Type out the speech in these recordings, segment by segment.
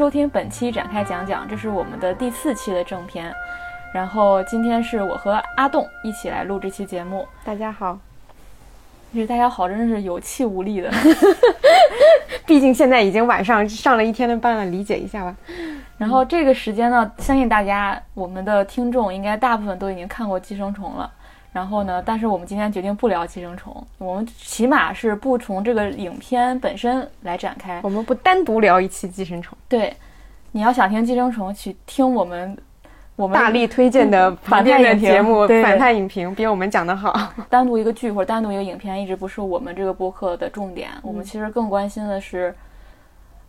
收听本期展开讲讲，这是我们的第四期的正片。然后今天是我和阿栋一起来录这期节目。大家好，这大家好，真是有气无力的。毕竟现在已经晚上上了一天的班了，理解一下吧。然后这个时间呢，相信大家我们的听众应该大部分都已经看过《寄生虫》了。然后呢，但是我们今天决定不聊《寄生虫》，我们起码是不从这个影片本身来展开。我们不单独聊一期《寄生虫》。对，你要想听《寄生虫》，去听我们我们大力推荐的反派的节目对《反派影评》，比我们讲的好。单独一个剧或者单独一个影片，一直不是我们这个播客的重点。我们其实更关心的是，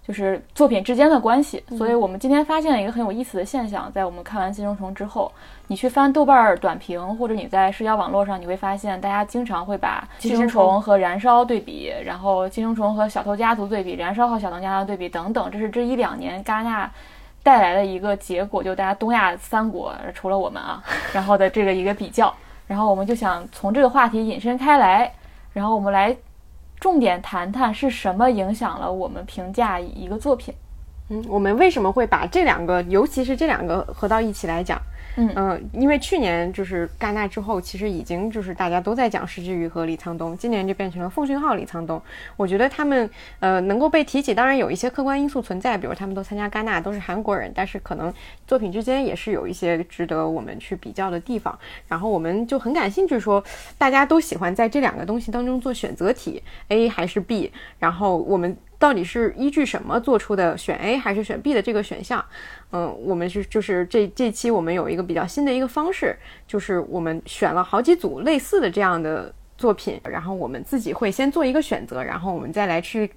就是作品之间的关系。所以我们今天发现了一个很有意思的现象，在我们看完《寄生虫》之后，你去翻豆瓣短评，或者你在社交网络上，你会发现大家经常会把《寄生虫》和《燃烧》对比，然后《寄生虫》和《小偷家族》对比，《燃烧》和《小偷家族》对比等等。这是这一两年戛纳。带来的一个结果，就大家东亚三国，除了我们啊，然后的这个一个比较，然后我们就想从这个话题引申开来，然后我们来重点谈谈是什么影响了我们评价一个作品。嗯，我们为什么会把这两个，尤其是这两个合到一起来讲？嗯因为去年就是戛纳之后，其实已经就是大家都在讲石之予和李沧东，今年就变成了奉俊昊、李沧东。我觉得他们呃能够被提起，当然有一些客观因素存在，比如他们都参加戛纳，都是韩国人，但是可能作品之间也是有一些值得我们去比较的地方。然后我们就很感兴趣，说大家都喜欢在这两个东西当中做选择题，A 还是 B？然后我们。到底是依据什么做出的选 A 还是选 B 的这个选项？嗯，我们是就是这这期我们有一个比较新的一个方式，就是我们选了好几组类似的这样的作品，然后我们自己会先做一个选择，然后我们再来去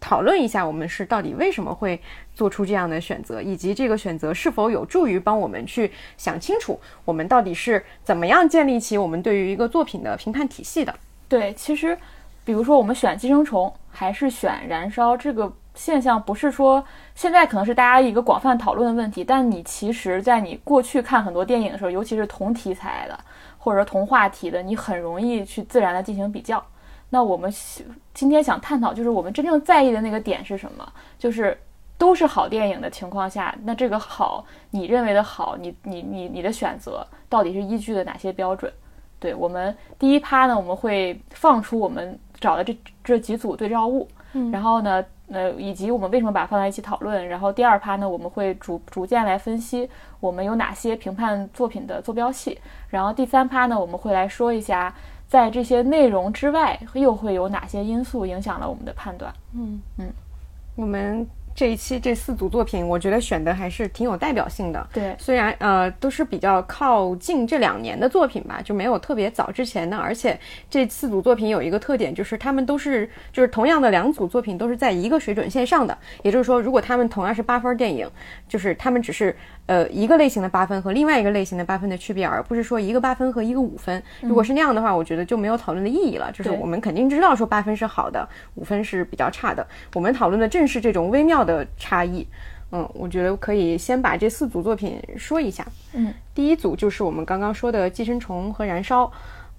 讨论一下我们是到底为什么会做出这样的选择，以及这个选择是否有助于帮我们去想清楚我们到底是怎么样建立起我们对于一个作品的评判体系的。对，其实。比如说，我们选寄生虫还是选燃烧，这个现象不是说现在可能是大家一个广泛讨论的问题，但你其实，在你过去看很多电影的时候，尤其是同题材的或者同话题的，你很容易去自然的进行比较。那我们今天想探讨，就是我们真正在意的那个点是什么？就是都是好电影的情况下，那这个好，你认为的好，你你你你的选择到底是依据的哪些标准？对我们第一趴呢，我们会放出我们。找了这这几组对照物，嗯，然后呢，呃，以及我们为什么把它放在一起讨论。然后第二趴呢，我们会逐逐渐来分析我们有哪些评判作品的坐标系。然后第三趴呢，我们会来说一下，在这些内容之外，又会有哪些因素影响了我们的判断。嗯嗯，我们。这一期这四组作品，我觉得选的还是挺有代表性的。对，虽然呃都是比较靠近这两年的作品吧，就没有特别早之前的。而且这四组作品有一个特点，就是他们都是就是同样的两组作品都是在一个水准线上的。也就是说，如果他们同样是八分电影，就是他们只是呃一个类型的八分和另外一个类型的八分的区别，而不是说一个八分和一个五分。如果是那样的话，我觉得就没有讨论的意义了。就是我们肯定知道说八分是好的，五分是比较差的。我们讨论的正是这种微妙。的差异，嗯，我觉得可以先把这四组作品说一下。嗯，第一组就是我们刚刚说的《寄生虫》和《燃烧》。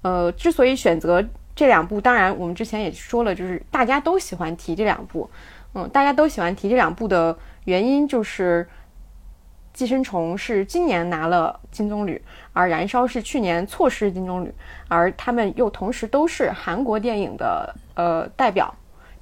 呃，之所以选择这两部，当然我们之前也说了，就是大家都喜欢提这两部。嗯，大家都喜欢提这两部的原因就是《寄生虫》是今年拿了金棕榈，而《燃烧》是去年错失金棕榈，而他们又同时都是韩国电影的呃代表。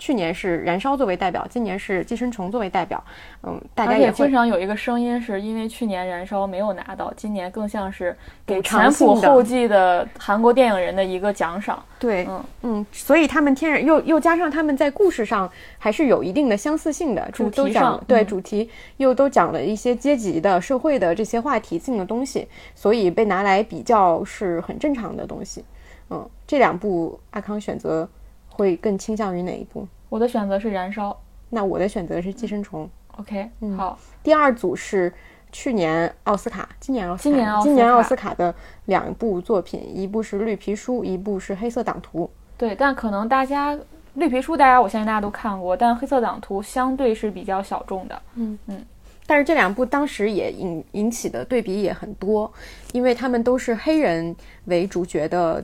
去年是燃烧作为代表，今年是寄生虫作为代表。嗯，大家也经常有一个声音，是因为去年燃烧没有拿到，今年更像是给前仆后继的韩国电影人的一个奖赏。对，嗯嗯，所以他们天然又又加上他们在故事上还是有一定的相似性的，主题上对主题又都讲了一些阶级的社会的这些话题性的东西，所以被拿来比较是很正常的东西。嗯，这两部阿康选择。会更倾向于哪一部？我的选择是燃烧，那我的选择是寄生虫。OK，嗯，好。第二组是去年奥斯卡，今年奥斯卡，今年今年奥斯卡的两部作品，一部是绿皮书，一部是黑色党徒。对，但可能大家绿皮书，大家我相信大家都看过，但黑色党徒相对是比较小众的。嗯嗯，但是这两部当时也引引起的对比也很多，因为他们都是黑人为主角的。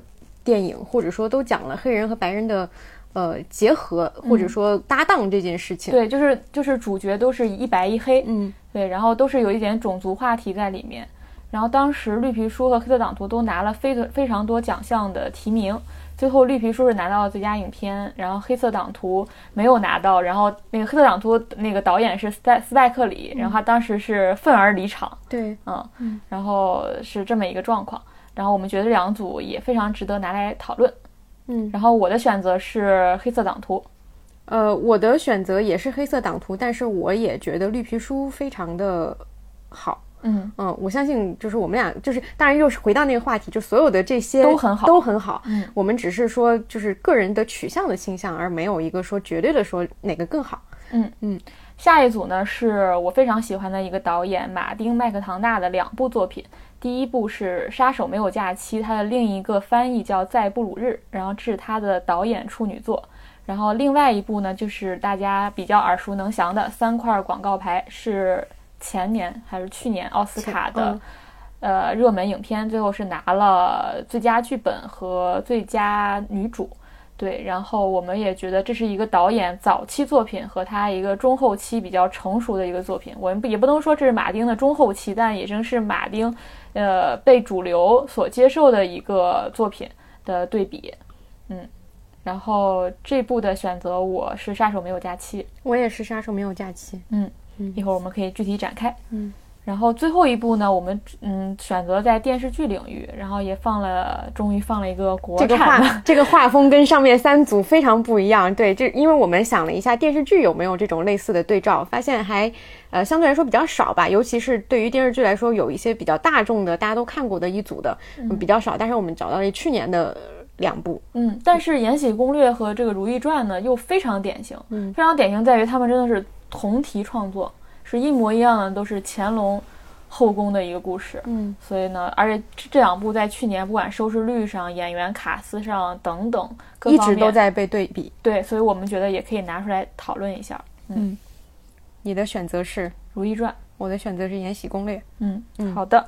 电影或者说都讲了黑人和白人的，呃结合或者说搭档这件事情。对，就是就是主角都是一白一黑，嗯，对，然后都是有一点种族话题在里面。然后当时绿皮书和黑色党徒都拿了非非常多奖项的提名。最后，绿皮书是拿到了最佳影片，然后黑色党徒没有拿到。然后那个黑色党徒那个导演是斯戴斯派克里，然后他当时是愤而离场。对，嗯，然后是这么一个状况。然后我们觉得这两组也非常值得拿来讨论。嗯，然后我的选择是黑色党徒。呃，我的选择也是黑色党徒，但是我也觉得绿皮书非常的好。嗯嗯，我相信就是我们俩就是，当然又是回到那个话题，就所有的这些都很好，都很好。嗯，我们只是说就是个人的取向的倾向，而没有一个说绝对的说哪个更好。嗯嗯，下一组呢是我非常喜欢的一个导演马丁麦克唐纳的两部作品，第一部是《杀手没有假期》，它的另一个翻译叫《在布鲁日》，然后这是他的导演处女作。然后另外一部呢就是大家比较耳熟能详的三块广告牌是。前年还是去年奥斯卡的，呃，热门影片最后是拿了最佳剧本和最佳女主，对。然后我们也觉得这是一个导演早期作品和他一个中后期比较成熟的一个作品。我们也不能说这是马丁的中后期，但也正是马丁，呃，被主流所接受的一个作品的对比。嗯，然后这部的选择我是《杀手没有假期》，我也是《杀手没有假期》。嗯。一会儿我们可以具体展开。嗯，然后最后一部呢，我们嗯选择在电视剧领域，然后也放了，终于放了一个国产。这个画，这个画风跟上面三组非常不一样。对，这因为我们想了一下，电视剧有没有这种类似的对照，发现还呃相对来说比较少吧。尤其是对于电视剧来说，有一些比较大众的，大家都看过的一组的比较少。但是我们找到了去年的两部。嗯，但是《延禧攻略》和这个《如懿传》呢，又非常典型。嗯，非常典型在于他们真的是。同题创作是一模一样的，都是乾隆后宫的一个故事。嗯，所以呢，而且这两部在去年不管收视率上、演员卡司上等等，一直都在被对比。对，所以我们觉得也可以拿出来讨论一下。嗯，你的选择是《如懿传》，我的选择是《延禧攻略》。嗯嗯，好的，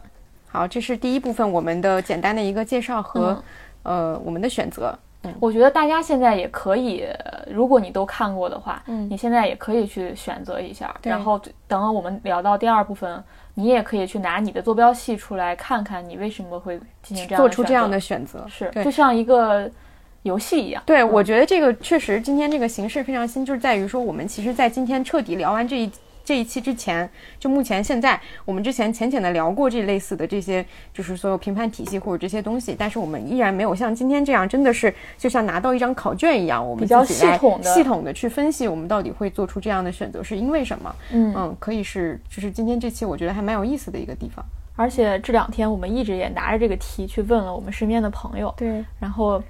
好，这是第一部分我们的简单的一个介绍和呃我们的选择。我觉得大家现在也可以，如果你都看过的话，嗯，你现在也可以去选择一下。然后等我们聊到第二部分，你也可以去拿你的坐标系出来看看，你为什么会进行这样做出这样的选择。是，就像一个游戏一样。对，我觉得这个确实今天这个形式非常新，就是在于说我们其实，在今天彻底聊完这一。这一期之前，就目前现在，我们之前浅浅的聊过这类似的这些，就是所有评判体系或者这些东西，但是我们依然没有像今天这样，真的是就像拿到一张考卷一样，我们比较系统的系统的去分析我们到底会做出这样的选择是因为什么。嗯嗯，可以是，就是今天这期我觉得还蛮有意思的一个地方。而且这两天我们一直也拿着这个题去问了我们身边的朋友，对，然后。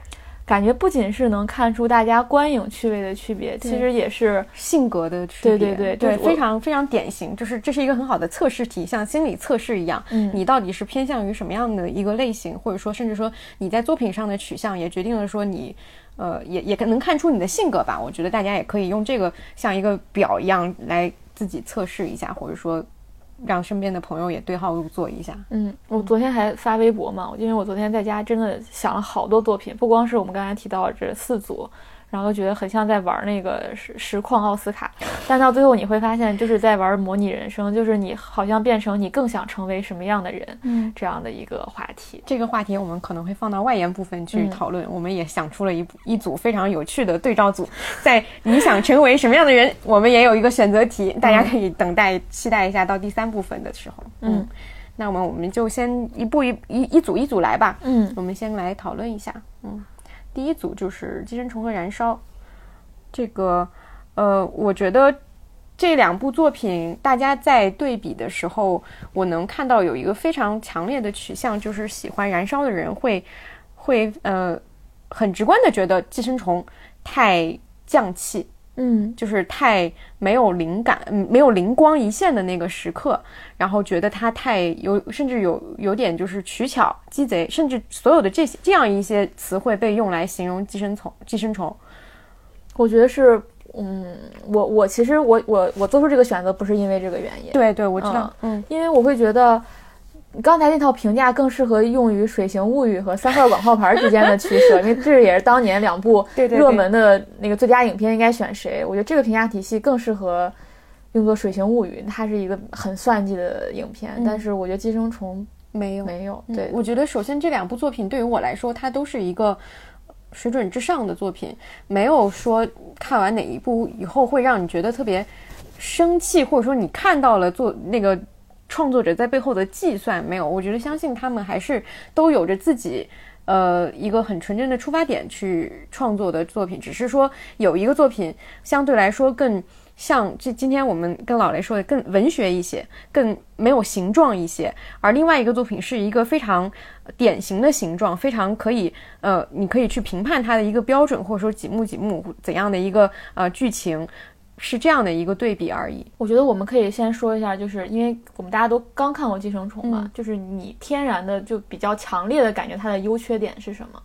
感觉不仅是能看出大家观影趣味的区别，其实也是性格的区别。对对对对，非常非常典型，就是这是一个很好的测试题，像心理测试一样。嗯，你到底是偏向于什么样的一个类型，或者说甚至说你在作品上的取向，也决定了说你，呃，也也能看出你的性格吧。我觉得大家也可以用这个像一个表一样来自己测试一下，或者说。让身边的朋友也对号入座一下。嗯，我昨天还发微博嘛，因为我昨天在家真的想了好多作品，不光是我们刚才提到这四组。然后觉得很像在玩那个实实况奥斯卡，但到最后你会发现，就是在玩模拟人生，就是你好像变成你更想成为什么样的人，嗯，这样的一个话题。这个话题我们可能会放到外延部分去讨论。我们也想出了一一组非常有趣的对照组，在你想成为什么样的人，我们也有一个选择题，大家可以等待期待一下到第三部分的时候。嗯，那我们我们就先一步一一一组一组来吧。嗯，我们先来讨论一下。嗯。第一组就是《寄生虫》和《燃烧》，这个，呃，我觉得这两部作品大家在对比的时候，我能看到有一个非常强烈的取向，就是喜欢《燃烧》的人会会呃很直观的觉得《寄生虫》太降气。嗯，就是太没有灵感，嗯，没有灵光一现的那个时刻，然后觉得他太有，甚至有有点就是取巧、鸡贼，甚至所有的这些这样一些词汇被用来形容寄生虫。寄生虫，我觉得是，嗯，我我其实我我我做出这个选择不是因为这个原因。对对，我知道，嗯，因为我会觉得刚才那套评价更适合用于《水形物语》和《三块广告牌》之间的取舍，因为这也是当年两部 热门的那个最佳影片应该选谁。我觉得这个评价体系更适合用作《水形物语》，它是一个很算计的影片。但是我觉得《寄生虫》没有没有。对，我觉得首先这两部作品对于我来说，它都是一个水准之上的作品，没有说看完哪一部以后会让你觉得特别生气，或者说你看到了做那个。创作者在背后的计算没有，我觉得相信他们还是都有着自己，呃，一个很纯真的出发点去创作的作品。只是说有一个作品相对来说更像这今天我们跟老雷说的更文学一些，更没有形状一些，而另外一个作品是一个非常典型的形状，非常可以呃，你可以去评判它的一个标准，或者说几幕几幕怎样的一个呃剧情。是这样的一个对比而已。我觉得我们可以先说一下，就是因为我们大家都刚看过《寄生虫》嘛，就是你天然的就比较强烈的感觉它的优缺点是什么，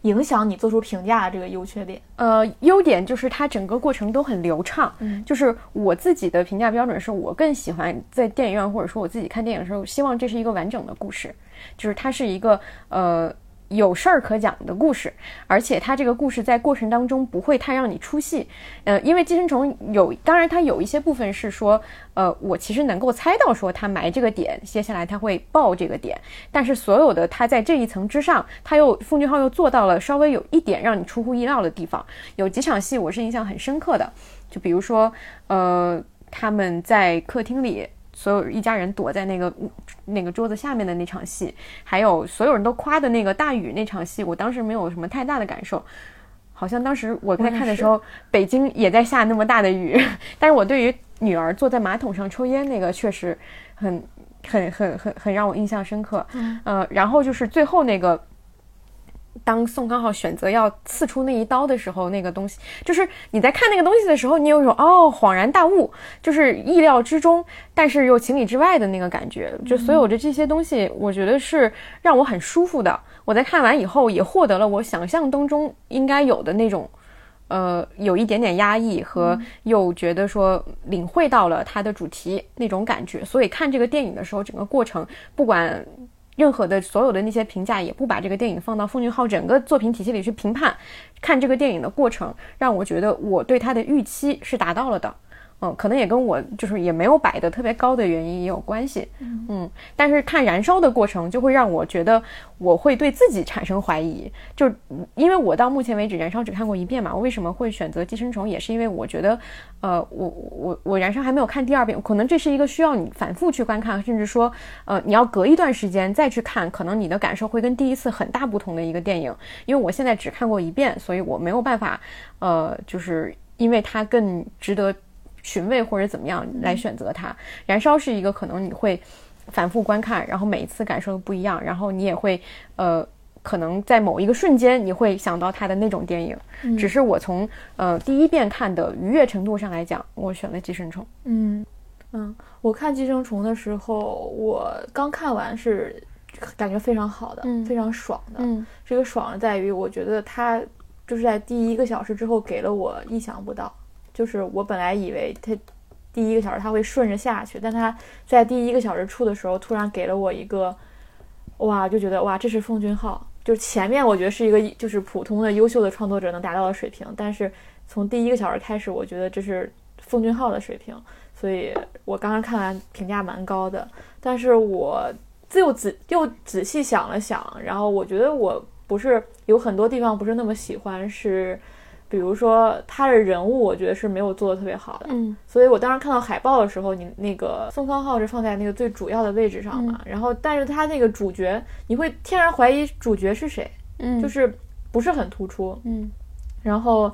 影响你做出评价的这个优缺点。呃，优点就是它整个过程都很流畅。嗯，就是我自己的评价标准是我更喜欢在电影院或者说我自己看电影的时候，希望这是一个完整的故事，就是它是一个呃。有事儿可讲的故事，而且它这个故事在过程当中不会太让你出戏，呃，因为寄生虫有，当然它有一些部分是说，呃，我其实能够猜到说他埋这个点，接下来他会爆这个点，但是所有的他在这一层之上，他又奉俊昊又做到了稍微有一点让你出乎意料的地方，有几场戏我是印象很深刻的，就比如说，呃，他们在客厅里。所有一家人躲在那个那个桌子下面的那场戏，还有所有人都夸的那个大雨那场戏，我当时没有什么太大的感受。好像当时我在看的时候，北京也在下那么大的雨，但是我对于女儿坐在马桶上抽烟那个确实很很很很很让我印象深刻。嗯，呃，然后就是最后那个。当宋康昊选择要刺出那一刀的时候，那个东西就是你在看那个东西的时候，你有一种哦恍然大悟，就是意料之中，但是又情理之外的那个感觉。就所有的这些东西，我觉得是让我很舒服的。我在看完以后，也获得了我想象当中应该有的那种，呃，有一点点压抑和又觉得说领会到了它的主题那种感觉。所以看这个电影的时候，整个过程不管。任何的所有的那些评价也不把这个电影放到奉俊昊整个作品体系里去评判，看这个电影的过程，让我觉得我对他的预期是达到了的。嗯，可能也跟我就是也没有摆的特别高的原因也有关系。嗯，但是看燃烧的过程就会让我觉得我会对自己产生怀疑，就因为我到目前为止燃烧只看过一遍嘛，我为什么会选择寄生虫，也是因为我觉得，呃，我我我燃烧还没有看第二遍，可能这是一个需要你反复去观看，甚至说，呃，你要隔一段时间再去看，可能你的感受会跟第一次很大不同的一个电影。因为我现在只看过一遍，所以我没有办法，呃，就是因为它更值得。寻味或者怎么样来选择它？燃烧是一个可能你会反复观看，然后每一次感受都不一样，然后你也会呃，可能在某一个瞬间你会想到它的那种电影。只是我从呃第一遍看的愉悦程度上来讲，我选了《寄生虫》。嗯嗯，我看《寄生虫》的时候，我刚看完是感觉非常好的，非常爽的。嗯，这个爽在于我觉得它就是在第一个小时之后给了我意想不到。就是我本来以为他第一个小时他会顺着下去，但他在第一个小时出的时候突然给了我一个，哇，就觉得哇，这是奉俊昊。就是前面我觉得是一个就是普通的优秀的创作者能达到的水平，但是从第一个小时开始，我觉得这是奉俊昊的水平。所以我刚刚看完评价蛮高的，但是我又仔又仔细想了想，然后我觉得我不是有很多地方不是那么喜欢是。比如说他的人物，我觉得是没有做的特别好的，嗯，所以我当时看到海报的时候，你那个宋康昊是放在那个最主要的位置上嘛，然后但是他那个主角，你会天然怀疑主角是谁，嗯，就是不是很突出，嗯，然后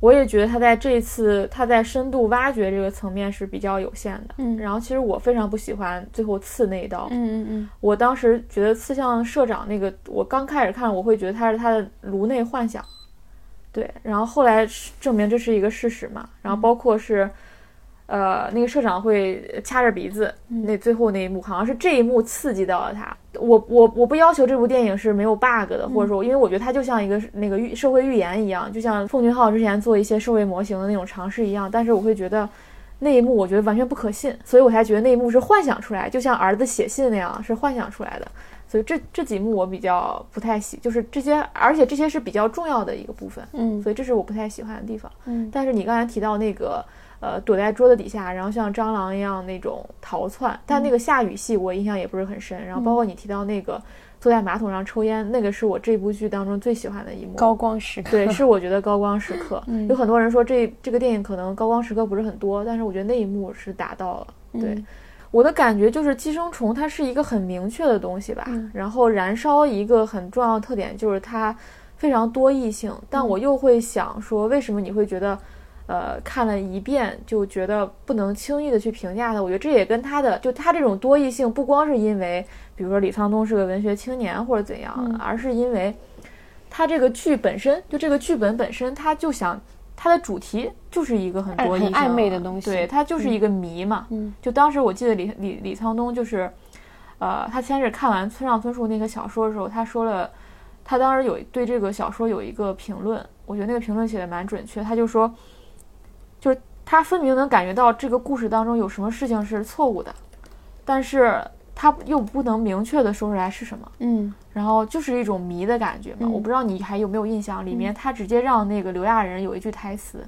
我也觉得他在这一次他在深度挖掘这个层面是比较有限的，嗯，然后其实我非常不喜欢最后刺那一刀，嗯嗯嗯，我当时觉得刺向社长那个，我刚开始看我会觉得他是他的颅内幻想。对，然后后来证明这是一个事实嘛，然后包括是，呃，那个社长会掐着鼻子，那最后那一幕好像是这一幕刺激到了他。我我我不要求这部电影是没有 bug 的，或者说，因为我觉得它就像一个那个预社会预言一样，就像奉俊昊之前做一些社会模型的那种尝试一样。但是我会觉得，那一幕我觉得完全不可信，所以我才觉得那一幕是幻想出来，就像儿子写信那样是幻想出来的。所以这这几幕我比较不太喜，就是这些，而且这些是比较重要的一个部分，嗯，所以这是我不太喜欢的地方，嗯。但是你刚才提到那个，呃，躲在桌子底下，然后像蟑螂一样那种逃窜，但那个下雨戏我印象也不是很深。然后包括你提到那个坐在马桶上抽烟，那个是我这部剧当中最喜欢的一幕，高光时刻。对，是我觉得高光时刻。有很多人说这这个电影可能高光时刻不是很多，但是我觉得那一幕是达到了，对。我的感觉就是寄生虫，它是一个很明确的东西吧。然后燃烧一个很重要的特点就是它非常多异性。但我又会想说，为什么你会觉得，呃，看了一遍就觉得不能轻易的去评价它？我觉得这也跟它的就它这种多异性，不光是因为比如说李沧东是个文学青年或者怎样，而是因为它这个剧本身就这个剧本本身，它就想。它的主题就是一个很多很暧昧的东西，对，它就是一个谜嘛。嗯，就当时我记得李李李沧东就是，呃，他先是看完村上春树那个小说的时候，他说了，他当时有对这个小说有一个评论，我觉得那个评论写的蛮准确。他就说，就是他分明能感觉到这个故事当中有什么事情是错误的，但是。他又不能明确的说出来是什么，嗯，然后就是一种谜的感觉嘛。我不知道你还有没有印象，里面他直接让那个刘亚仁有一句台词，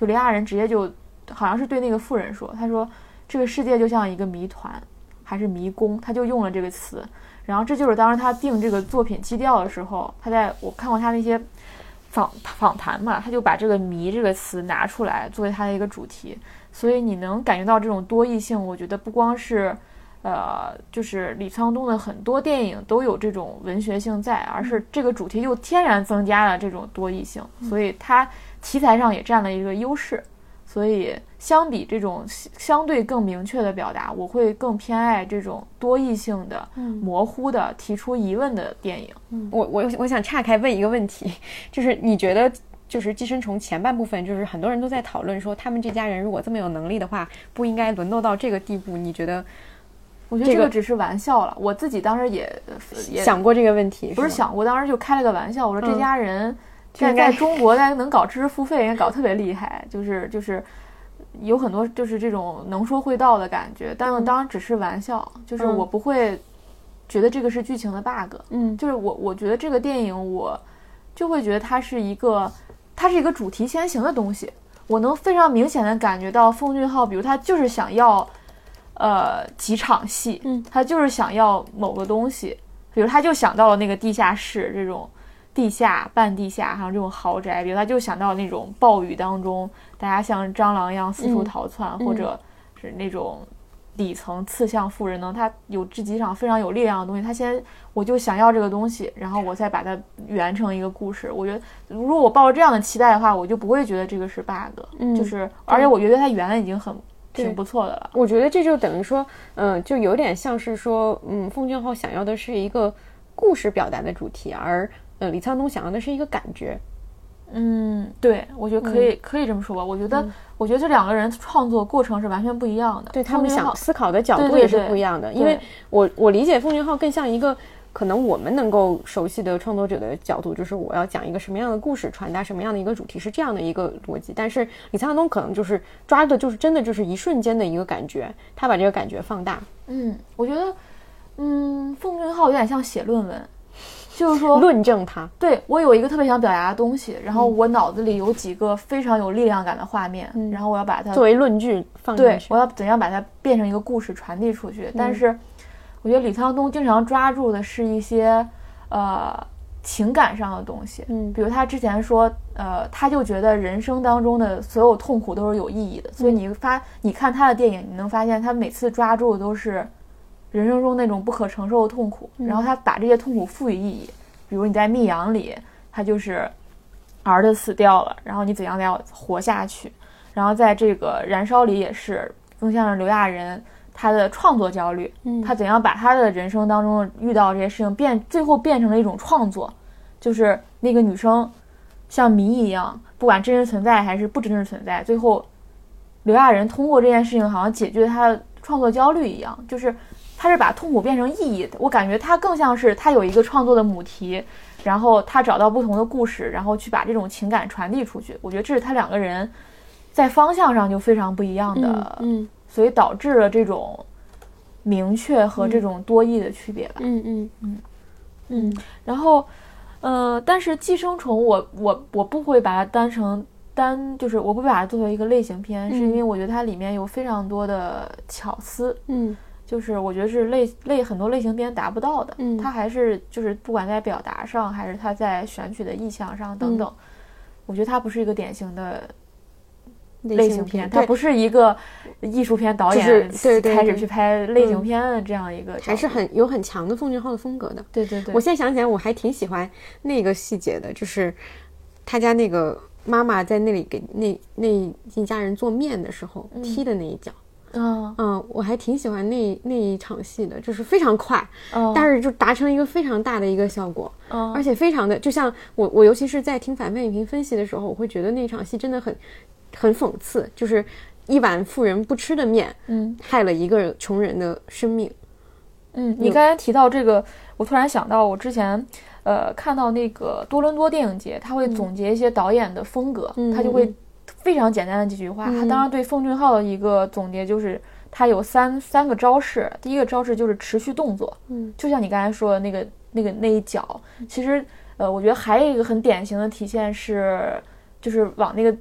就雷亚人直接就好像是对那个妇人说，他说这个世界就像一个谜团，还是迷宫，他就用了这个词。然后这就是当时他定这个作品基调的时候，他在我看过他那些访访谈嘛，他就把这个谜这个词拿出来作为他的一个主题。所以你能感觉到这种多义性，我觉得不光是。呃，就是李沧东的很多电影都有这种文学性在，而是这个主题又天然增加了这种多义性，所以它题材上也占了一个优势。所以相比这种相对更明确的表达，我会更偏爱这种多义性的、模糊的、提出疑问的电影。我我我想岔开问一个问题，就是你觉得就是《寄生虫》前半部分，就是很多人都在讨论说，他们这家人如果这么有能力的话，不应该沦落到这个地步？你觉得？我觉得这个只是玩笑了。我自己当时也也想过这个问题，不是想过，当时就开了个玩笑。我说这家人在在中国大家能搞知识付费，人家搞特别厉害，就是就是有很多就是这种能说会道的感觉。但当然只是玩笑，就是我不会觉得这个是剧情的 bug。嗯，就是我我觉得这个电影我就会觉得它是一个它是一个主题先行的东西。我能非常明显的感觉到奉俊昊，比如他就是想要。呃，几场戏，嗯，他就是想要某个东西，比如他就想到了那个地下室这种地下、半地下，还有这种豪宅，比如他就想到那种暴雨当中，大家像蟑螂一样四处逃窜，或者是那种底层刺向富人呢，他有这几场非常有力量的东西，他先我就想要这个东西，然后我再把它圆成一个故事。我觉得如果我抱着这样的期待的话，我就不会觉得这个是 bug，嗯，就是而且我觉得他圆的已经很。挺不错的了，我觉得这就等于说，嗯，就有点像是说，嗯，奉俊昊想要的是一个故事表达的主题，而呃，李沧东想要的是一个感觉。嗯，对，我觉得可以可以这么说吧。我觉得，我觉得这两个人创作过程是完全不一样的，对他们想思考的角度也是不一样的。因为我我理解奉俊昊更像一个。可能我们能够熟悉的创作者的角度，就是我要讲一个什么样的故事，传达什么样的一个主题，是这样的一个逻辑。但是李沧东可能就是抓的，就是真的就是一瞬间的一个感觉，他把这个感觉放大。嗯，我觉得，嗯，奉俊昊有点像写论文，就是说论证他。对我有一个特别想表达的东西，然后我脑子里有几个非常有力量感的画面，然后我要把它作为论据放进去。对，我要怎样把它变成一个故事传递出去？但是。我觉得李沧东经常抓住的是一些，呃，情感上的东西。嗯，比如他之前说，呃，他就觉得人生当中的所有痛苦都是有意义的。所以你发，你看他的电影，你能发现他每次抓住的都是人生中那种不可承受的痛苦，然后他把这些痛苦赋予意义。比如你在《密阳》里，他就是儿子死掉了，然后你怎样怎样活下去。然后在这个《燃烧》里也是，更像是刘亚仁。他的创作焦虑，他怎样把他的人生当中遇到这些事情变，最后变成了一种创作，就是那个女生像谜一样，不管真实存在还是不真实存在，最后刘亚仁通过这件事情好像解决他的创作焦虑一样，就是他是把痛苦变成意义的。我感觉他更像是他有一个创作的母题，然后他找到不同的故事，然后去把这种情感传递出去。我觉得这是他两个人。在方向上就非常不一样的，嗯，所以导致了这种明确和这种多义的区别吧。嗯嗯嗯嗯，然后，呃，但是寄生虫我我我不会把它当成单，就是我不把它作为一个类型片，是因为我觉得它里面有非常多的巧思，嗯，就是我觉得是类类很多类型片达不到的，嗯，它还是就是不管在表达上，还是它在选取的意象上等等，我觉得它不是一个典型的。类型片，它不是一个艺术片导演开始去拍类型片的这样一个，还是很有很强的奉俊昊的风格的。对对对，我现在想起来，我还挺喜欢那个细节的，就是他家那个妈妈在那里给那那一家人做面的时候踢的那一脚。嗯嗯嗯，我还挺喜欢那那一场戏的，就是非常快，但是就达成一个非常大的一个效果，而且非常的就像我我尤其是在听反派影评分析的时候，我会觉得那场戏真的很。很讽刺，就是一碗富人不吃的面，嗯，害了一个穷人的生命。嗯，你刚才提到这个，我突然想到，我之前呃看到那个多伦多电影节，他会总结一些导演的风格，他就会非常简单的几句话。他当然对奉俊昊的一个总结就是，他有三三个招式，第一个招式就是持续动作，嗯，就像你刚才说的那个那个那一脚。其实呃，我觉得还有一个很典型的体现是，就是往那个。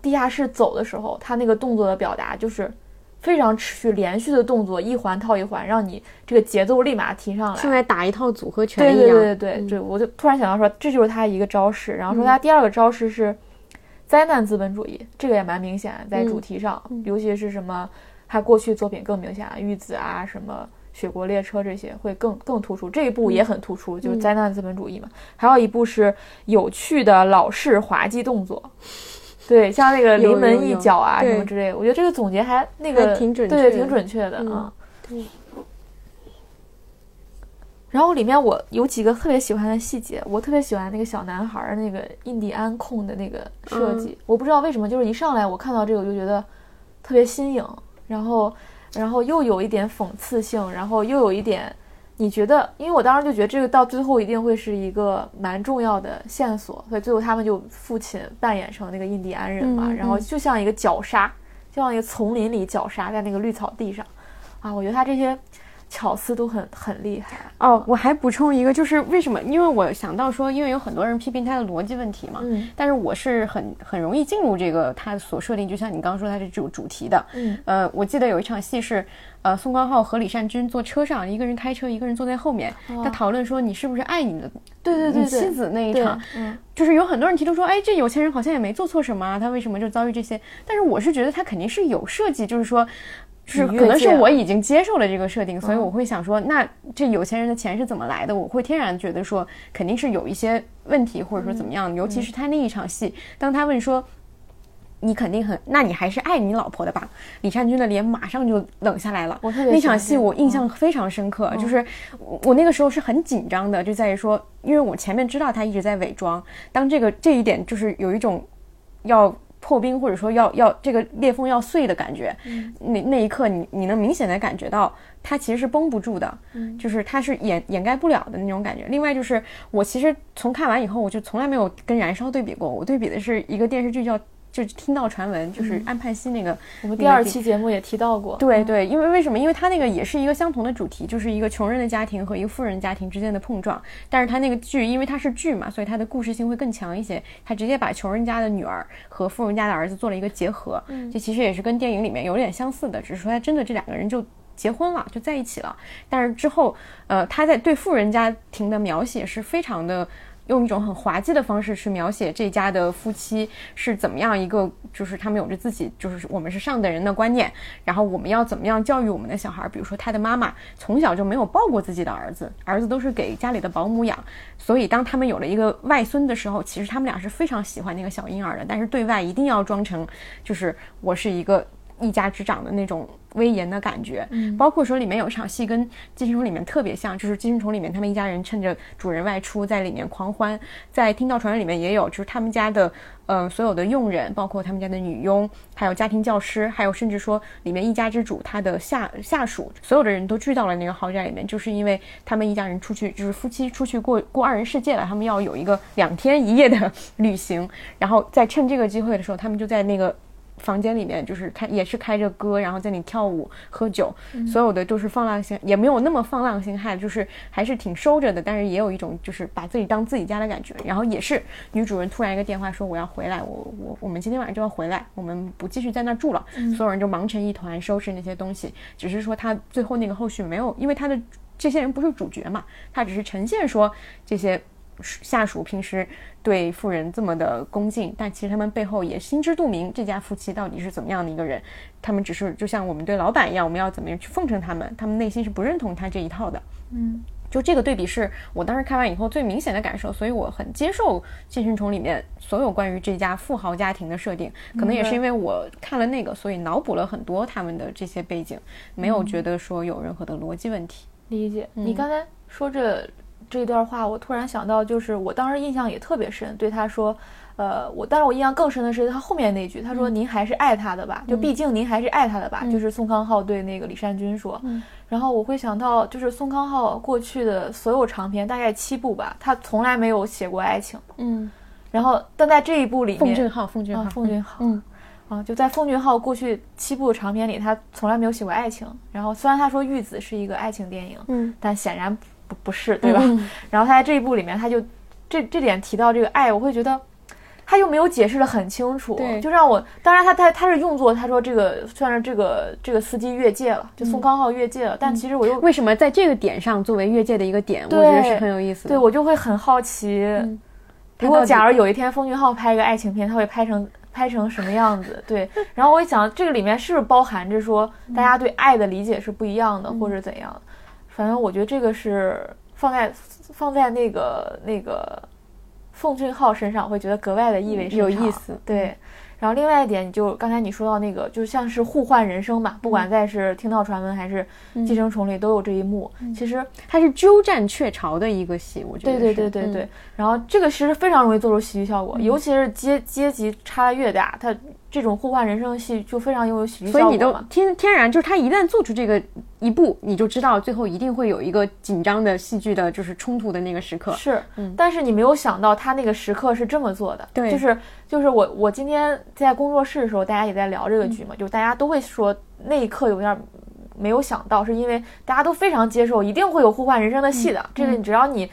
地下室走的时候，他那个动作的表达就是非常持续、连续的动作，一环套一环，让你这个节奏立马提上来，像在打一套组合拳一样。对对对对对，我就突然想到说，这就是他一个招式。然后说他第二个招式是灾难资本主义，这个也蛮明显，在主题上，尤其是什么他过去作品更明显，玉子啊，什么雪国列车这些会更更突出。这一部也很突出，就是灾难资本主义嘛。还有一部是有趣的老式滑稽动作。对，像那个临门一脚啊什么之类的，我觉得这个总结还那个挺准，对，挺准确的啊。对。然后里面我有几个特别喜欢的细节，我特别喜欢那个小男孩那个印第安控的那个设计，我不知道为什么，就是一上来我看到这个我就觉得特别新颖，然后然后又有一点讽刺性，然后又有一点。你觉得？因为我当时就觉得这个到最后一定会是一个蛮重要的线索，所以最后他们就父亲扮演成那个印第安人嘛，然后就像一个绞杀，就像一个丛林里绞杀在那个绿草地上，啊，我觉得他这些。巧思都很很厉害哦！我还补充一个，就是为什么？因为我想到说，因为有很多人批评他的逻辑问题嘛。嗯。但是我是很很容易进入这个他所设定，就像你刚刚说他是主主题的。嗯。呃，我记得有一场戏是，呃，宋光浩和李善均坐车上，一个人开车，一个人坐在后面，他讨论说你是不是爱你的对对对妻子那一场。嗯。就是有很多人提出说，哎，这有钱人好像也没做错什么啊，他为什么就遭遇这些？但是我是觉得他肯定是有设计，就是说。是，可能是我已经接受了这个设定，所以我会想说，那这有钱人的钱是怎么来的？我会天然觉得说，肯定是有一些问题，或者说怎么样。尤其是他那一场戏，当他问说，你肯定很，那你还是爱你老婆的吧？李善均的脸马上就冷下来了。那场戏我印象非常深刻，就是我那个时候是很紧张的，就在于说，因为我前面知道他一直在伪装，当这个这一点就是有一种要。破冰，或者说要要这个裂缝要碎的感觉，那那一刻你你能明显的感觉到它其实是绷不住的，就是它是掩掩盖不了的那种感觉。另外就是我其实从看完以后，我就从来没有跟燃烧对比过，我对比的是一个电视剧叫。就听到传闻，就是安盼西那个，我们第二期节目也提到过。对对，因为为什么？因为他那个也是一个相同的主题，就是一个穷人的家庭和一个富人家庭之间的碰撞。但是他那个剧，因为它是剧嘛，所以它的故事性会更强一些。他直接把穷人家的女儿和富人家的儿子做了一个结合，这其实也是跟电影里面有点相似的，只是说他真的这两个人就结婚了，就在一起了。但是之后，呃，他在对富人家庭的描写是非常的。用一种很滑稽的方式去描写这家的夫妻是怎么样一个，就是他们有着自己，就是我们是上等人的观念，然后我们要怎么样教育我们的小孩？比如说他的妈妈从小就没有抱过自己的儿子，儿子都是给家里的保姆养，所以当他们有了一个外孙的时候，其实他们俩是非常喜欢那个小婴儿的，但是对外一定要装成就是我是一个一家之长的那种。威严的感觉，嗯包括说里面有一场戏跟《寄生虫》里面特别像，就是《寄生虫》里面他们一家人趁着主人外出在里面狂欢，在听到传闻里面也有，就是他们家的呃所有的佣人，包括他们家的女佣，还有家庭教师，还有甚至说里面一家之主他的下下属，所有的人都聚到了那个豪宅里面，就是因为他们一家人出去，就是夫妻出去过过二人世界了，他们要有一个两天一夜的 旅行，然后在趁这个机会的时候，他们就在那个。房间里面就是开也是开着歌，然后在那里跳舞喝酒，所有的都是放浪形，也没有那么放浪形骸，就是还是挺收着的，但是也有一种就是把自己当自己家的感觉。然后也是女主人突然一个电话说我要回来，我我我们今天晚上就要回来，我们不继续在那住了，所有人就忙成一团收拾那些东西。只是说他最后那个后续没有，因为他的这些人不是主角嘛，他只是呈现说这些。下属平时对富人这么的恭敬，但其实他们背后也心知肚明，这家夫妻到底是怎么样的一个人。他们只是就像我们对老板一样，我们要怎么样去奉承他们，他们内心是不认同他这一套的。嗯，就这个对比是我当时看完以后最明显的感受，所以我很接受《寄生虫》里面所有关于这家富豪家庭的设定。可能也是因为我看了那个，所以脑补了很多他们的这些背景，没有觉得说有任何的逻辑问题。理解。你刚才说这。这一段话，我突然想到，就是我当时印象也特别深，对他说，呃，我，但是我印象更深的是他后面那句，他说：“您还是爱他的吧？就毕竟您还是爱他的吧？”就是宋康昊对那个李善均说。然后我会想到，就是宋康昊过去的所有长篇，大概七部吧，他从来没有写过爱情。嗯。然后，但在这一部里面，奉俊昊，奉俊昊，奉俊昊，嗯，啊，就在奉俊昊过去七部长篇里，他从来没有写过爱情。然后，虽然他说《玉子》是一个爱情电影，嗯，但显然。不是对吧？然后他在这一部里面，他就这这点提到这个爱，我会觉得他又没有解释的很清楚，就让我当然他他他是用作他说这个算是这个这个司机越界了，就宋康昊越界了，但其实我又为什么在这个点上作为越界的一个点，我觉得是很有意思的。对我就会很好奇，如果假如有一天封俊昊拍一个爱情片，他会拍成拍成什么样子？对，然后我一想，这个里面是不是包含着说大家对爱的理解是不一样的，或者怎样？反正我觉得这个是放在放在那个那个奉俊昊身上，会觉得格外的意味深长。有意思，对。然后另外一点，你就刚才你说到那个，就像是互换人生吧，不管在是听到传闻还是寄生虫里都有这一幕。其实它是鸠占鹊巢的一个戏，我觉得。对对对对对。然后这个其实非常容易做出喜剧效果，尤其是阶阶级差越大，它。这种互换人生的戏就非常拥有喜剧效果所以你都天天然就是他一旦做出这个一步，你就知道最后一定会有一个紧张的戏剧的，就是冲突的那个时刻。是，嗯，但是你没有想到他那个时刻是这么做的。对，就是就是我我今天在工作室的时候，大家也在聊这个剧嘛，就大家都会说那一刻有点没有想到，是因为大家都非常接受一定会有互换人生的戏的。这个只要你。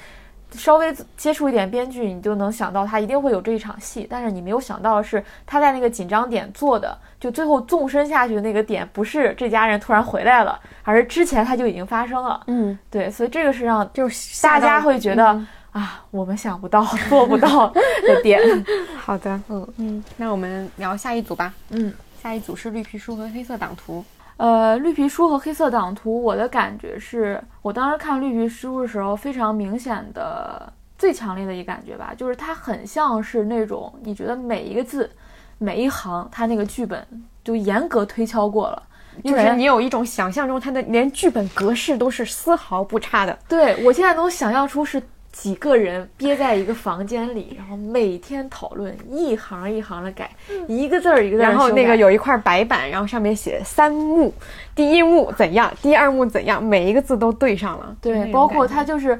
稍微接触一点编剧，你就能想到他一定会有这一场戏。但是你没有想到的是，他在那个紧张点做的，就最后纵身下去的那个点，不是这家人突然回来了，而是之前他就已经发生了。嗯，对，所以这个是让就是大家会觉得啊，我们想不到、做不到的点。好的，嗯嗯，那我们聊下一组吧。嗯，下一组是绿皮书和黑色党徒。呃，绿皮书和黑色党徒，我的感觉是我当时看绿皮书的时候，非常明显的、最强烈的一感觉吧，就是它很像是那种你觉得每一个字、每一行，它那个剧本就严格推敲过了，就是你有一种想象中它的连剧本格式都是丝毫不差的。对我现在能想象出是。几个人憋在一个房间里，然后每天讨论，一行一行的改，一个字儿一个字儿。然后那个有一块白板，然后上面写三幕，第一幕怎样，第二幕怎样，每一个字都对上了。对，包括他就是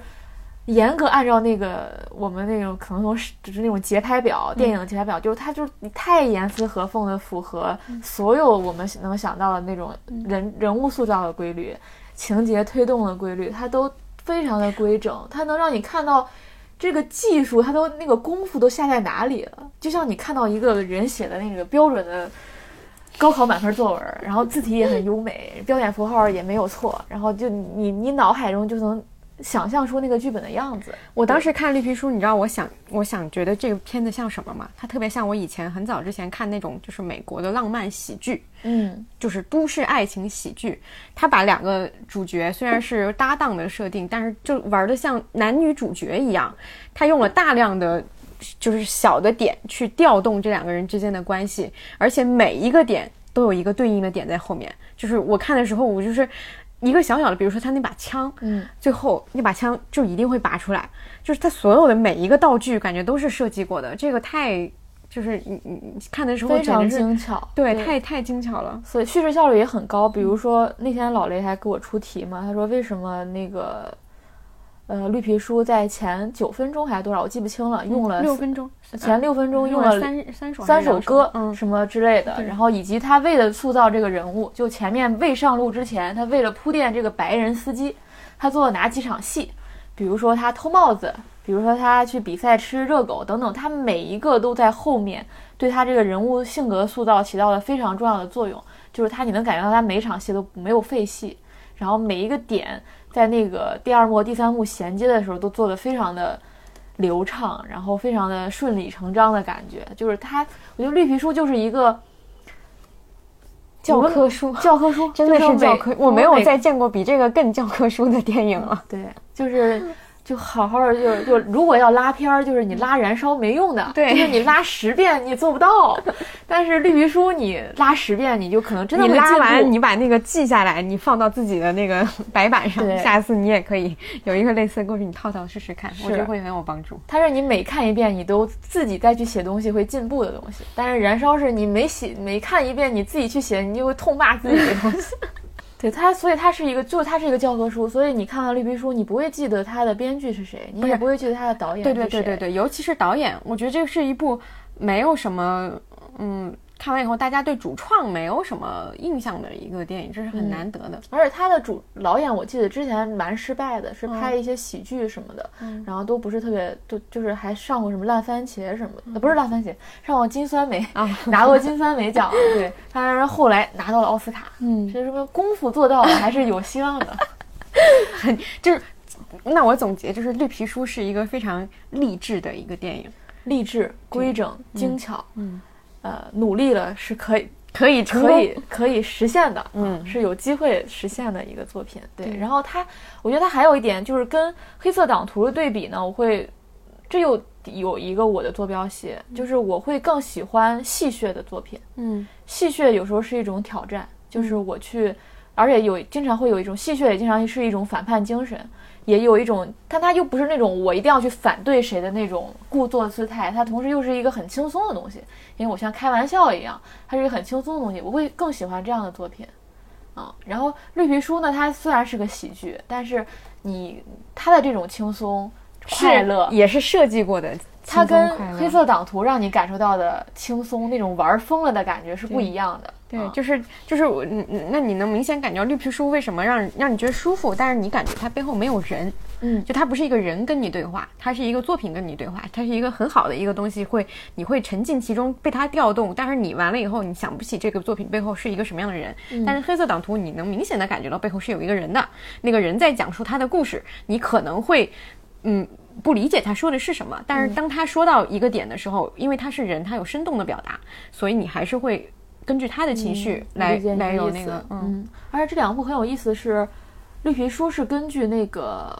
严格按照那个我们那种可能说就是那种节拍表，电影节拍表，就是他就是太严丝合缝的符合所有我们能想到的那种人人物塑造的规律，情节推动的规律，他都。非常的规整，它能让你看到这个技术，它都那个功夫都下在哪里了。就像你看到一个人写的那个标准的高考满分作文，然后字体也很优美，标点符号也没有错，然后就你你脑海中就能。想象出那个剧本的样子。我当时看绿皮书，你知道我想，我想觉得这个片子像什么吗？它特别像我以前很早之前看那种，就是美国的浪漫喜剧，嗯，就是都市爱情喜剧。他把两个主角虽然是搭档的设定，但是就玩的像男女主角一样。他用了大量的就是小的点去调动这两个人之间的关系，而且每一个点都有一个对应的点在后面。就是我看的时候，我就是。一个小小的，比如说他那把枪，嗯，最后那把枪就一定会拔出来，就是他所有的每一个道具，感觉都是设计过的。这个太，就是你你看的时候非常精巧，对，太太精巧了，所以叙事效率也很高。比如说那天老雷还给我出题嘛，他说为什么那个呃，绿皮书在前九分钟还是多少，我记不清了，用了六分钟，前六分钟用了三三首三首歌，嗯，什么之类的。然后以及他为了塑造这个人物，就前面未上路之前，他为了铺垫这个白人司机，他做了哪几场戏？比如说他偷帽子，比如说他去比赛吃热狗等等，他每一个都在后面对他这个人物性格塑造起到了非常重要的作用。就是他，你能感觉到他每场戏都没有废戏，然后每一个点。在那个第二幕、第三幕衔接的时候，都做得非常的流畅，然后非常的顺理成章的感觉。就是他，我觉得《绿皮书》就是一个教科书，教科书真的是教科。我没有再见过比这个更教科书的电影了。对，就是。就好好的，就就如果要拉片儿，就是你拉燃烧没用的，对，就是你拉十遍你做不到。但是绿皮书你拉十遍，你就可能真的你拉完，你把那个记下来，你放到自己的那个 白板上，下次你也可以有一个类似的故事，你套套试试看，我觉得会很有帮助。它是你每看一遍，你都自己再去写东西会进步的东西。但是燃烧是你每写每看一遍，你自己去写，你就会痛骂自己的东西。对它，所以它是一个，就是它是一个教科书，所以你看到绿皮书，你不会记得它的编剧是谁，你也不会记得它的导演是谁。对对对对对，尤其是导演，我觉得这是一部没有什么，嗯。看完以后，大家对主创没有什么印象的一个电影，这是很难得的。而且他的主导演，我记得之前蛮失败的，是拍一些喜剧什么的，然后都不是特别，都就是还上过什么烂番茄什么的，不是烂番茄，上过金酸梅啊，拿过金酸梅奖。对，当然后来拿到了奥斯卡。嗯，这什么功夫做到了，还是有希望的。很就是，那我总结就是，《绿皮书》是一个非常励志的一个电影，励志、规整、精巧。嗯。呃，努力了是可以，可以，可以，可以实现的，嗯，是有机会实现的一个作品。对，然后它，我觉得它还有一点就是跟黑色党徒的对比呢，我会，这又有一个我的坐标系，就是我会更喜欢戏谑的作品。嗯，戏谑有时候是一种挑战，就是我去，而且有经常会有一种戏谑，也经常是一种反叛精神。也有一种，但他又不是那种我一定要去反对谁的那种故作姿态，他同时又是一个很轻松的东西，因为我像开玩笑一样，它是一个很轻松的东西，我会更喜欢这样的作品，啊，然后绿皮书呢，它虽然是个喜剧，但是你它的这种轻松快乐也是设计过的。它跟黑色党徒让你感受到的轻松那种玩疯了的感觉是不一样的。对，就是就是我，那你能明显感觉到绿皮书为什么让让你觉得舒服？但是你感觉它背后没有人，嗯，就它不是一个人跟你对话，它是一个作品跟你对话，它是一个很好的一个东西，会你会沉浸其中被它调动。但是你完了以后，你想不起这个作品背后是一个什么样的人。但是黑色党徒，你能明显的感觉到背后是有一个人的，那个人在讲述他的故事，你可能会，嗯。不理解他说的是什么，但是当他说到一个点的时候，因为他是人，他有生动的表达，所以你还是会根据他的情绪来来有那个嗯。而且这两部很有意思，是绿皮书是根据那个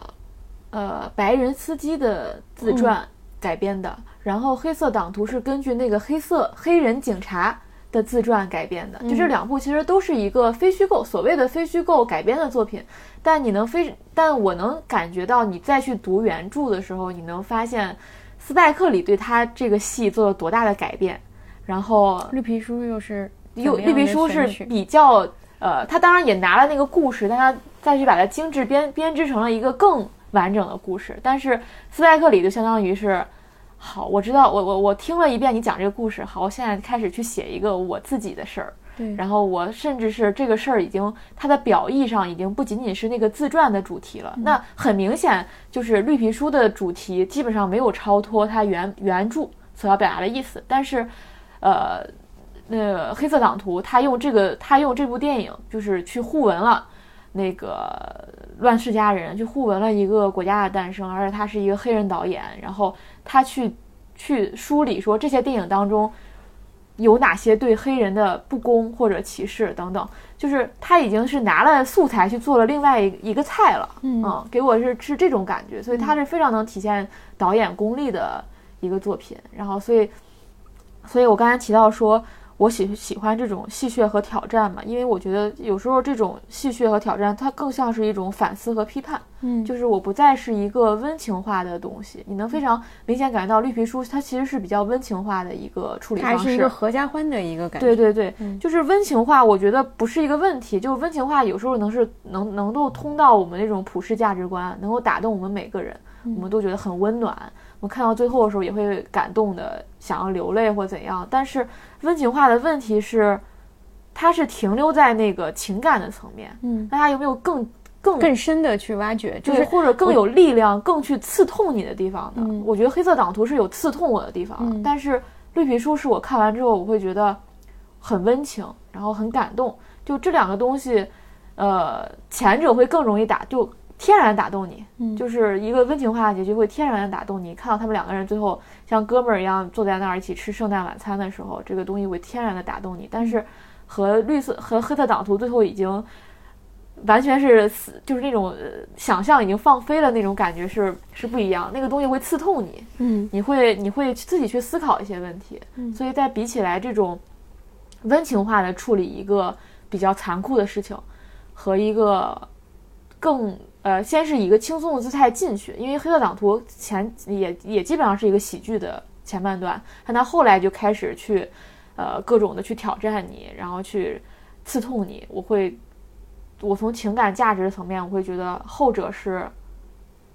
呃白人司机的自传改编的，然后黑色党徒是根据那个黑色黑人警察。的自传改编的，就这两部其实都是一个非虚构，所谓的非虚构改编的作品。但你能非，但我能感觉到，你再去读原著的时候，你能发现斯派克里对他这个戏做了多大的改变。然后绿皮书又是又绿皮书是比较呃，他当然也拿了那个故事，但他再去把它精致编编织成了一个更完整的故事。但是斯派克里就相当于是。好，我知道，我我我听了一遍你讲这个故事。好，我现在开始去写一个我自己的事儿。对，然后我甚至是这个事儿已经它的表意上已经不仅仅是那个自传的主题了。那很明显就是绿皮书的主题基本上没有超脱它原原著所要表达的意思。但是，呃，那个黑色党徒他用这个他用这部电影就是去互文了那个乱世佳人，去互文了一个国家的诞生，而且他是一个黑人导演，然后。他去去梳理说这些电影当中有哪些对黑人的不公或者歧视等等，就是他已经是拿了素材去做了另外一一个菜了，嗯，给我是是这种感觉，所以他是非常能体现导演功力的一个作品。然后，所以，所以我刚才提到说，我喜喜欢这种戏谑和挑战嘛，因为我觉得有时候这种戏谑和挑战，它更像是一种反思和批判。嗯，就是我不再是一个温情化的东西，你能非常明显感觉到绿皮书它其实是比较温情化的一个处理方式，还是一个合家欢的一个感觉。对对对，就是温情化，我觉得不是一个问题，就是温情化有时候能是能能够通到我们那种普世价值观，能够打动我们每个人，我们都觉得很温暖。我看到最后的时候也会感动的，想要流泪或怎样。但是温情化的问题是，它是停留在那个情感的层面。嗯，大家有没有更更更深的去挖掘？就是或者更有力量、更去刺痛你的地方的？我觉得黑色党徒是有刺痛我的地方，但是绿皮书是我看完之后我会觉得很温情，然后很感动。就这两个东西，呃，前者会更容易打就。天然打动你，嗯，就是一个温情化的结局会天然的打动你。看到他们两个人最后像哥们儿一样坐在那儿一起吃圣诞晚餐的时候，这个东西会天然的打动你。但是和绿色和黑色党徒最后已经完全是死，就是那种想象已经放飞了那种感觉是是不一样。那个东西会刺痛你，嗯，你会你会自己去思考一些问题。所以在比起来这种温情化的处理一个比较残酷的事情和一个更。呃，先是以一个轻松的姿态进去，因为《黑色党徒》前也也基本上是一个喜剧的前半段，但他后来就开始去，呃，各种的去挑战你，然后去刺痛你。我会，我从情感价值层面，我会觉得后者是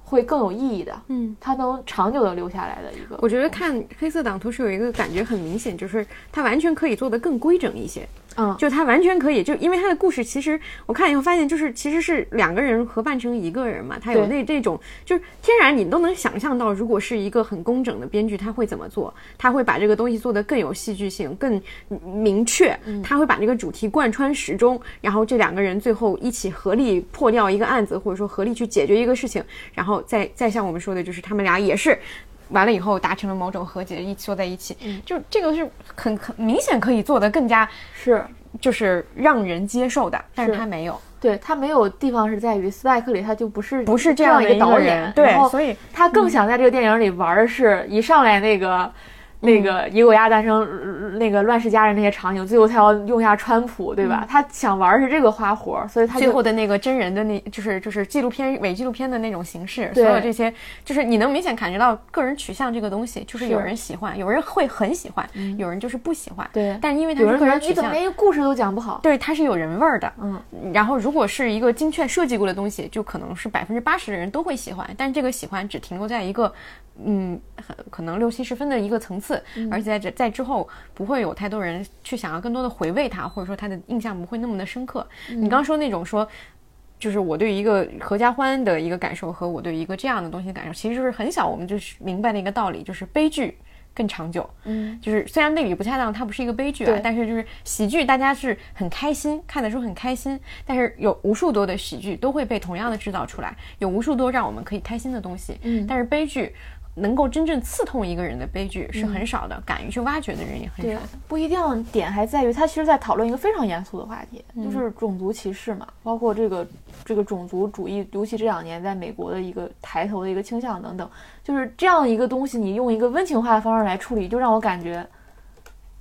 会更有意义的，嗯，它能长久的留下来的一个。我觉得看《黑色党徒》是有一个感觉很明显，就是它完全可以做得更规整一些。嗯，就他完全可以，就因为他的故事其实我看以后发现，就是其实是两个人合办成一个人嘛，他有那这种，就是天然你都能想象到，如果是一个很工整的编剧，他会怎么做？他会把这个东西做得更有戏剧性、更明确，他会把这个主题贯穿始终，然后这两个人最后一起合力破掉一个案子，或者说合力去解决一个事情，然后再再像我们说的，就是他们俩也是。完了以后达成了某种和解，一坐在一起，就这个是很很明显可以做的更加是，就是让人接受的，但是他没有，对他没有地方是在于斯派克里他就不是不是这样一个导演，对，所以他更想在这个电影里玩的是一上来那个。那个一个国家诞生，那个乱世佳人那些场景，最后他要用一下川普，对吧？他想玩是这个花活，所以他最后的那个真人的那，就是就是纪录片伪纪录片的那种形式，所有这些，就是你能明显感觉到个人取向这个东西，就是有人喜欢，有人会很喜欢，有人就是不喜欢。对，但是因为他是个人取向，你怎么连一个故事都讲不好？对，它是有人味儿的。嗯，然后如果是一个精确设计过的东西，就可能是百分之八十的人都会喜欢，但这个喜欢只停留在一个。嗯，很可能六七十分的一个层次，而且在这在之后不会有太多人去想要更多的回味它，或者说它的印象不会那么的深刻。你刚说那种说，就是我对一个合家欢的一个感受和我对一个这样的东西的感受，其实就是很小我们就是明白的一个道理，就是悲剧更长久。嗯，就是虽然类比不恰当，它不是一个悲剧啊，但是就是喜剧大家是很开心看的时候很开心，但是有无数多的喜剧都会被同样的制造出来，有无数多让我们可以开心的东西。嗯，但是悲剧。能够真正刺痛一个人的悲剧是很少的，敢于去挖掘的人也很少。不一定点还在于他其实在讨论一个非常严肃的话题，就是种族歧视嘛，包括这个这个种族主义，尤其这两年在美国的一个抬头的一个倾向等等，就是这样一个东西，你用一个温情化的方式来处理，就让我感觉，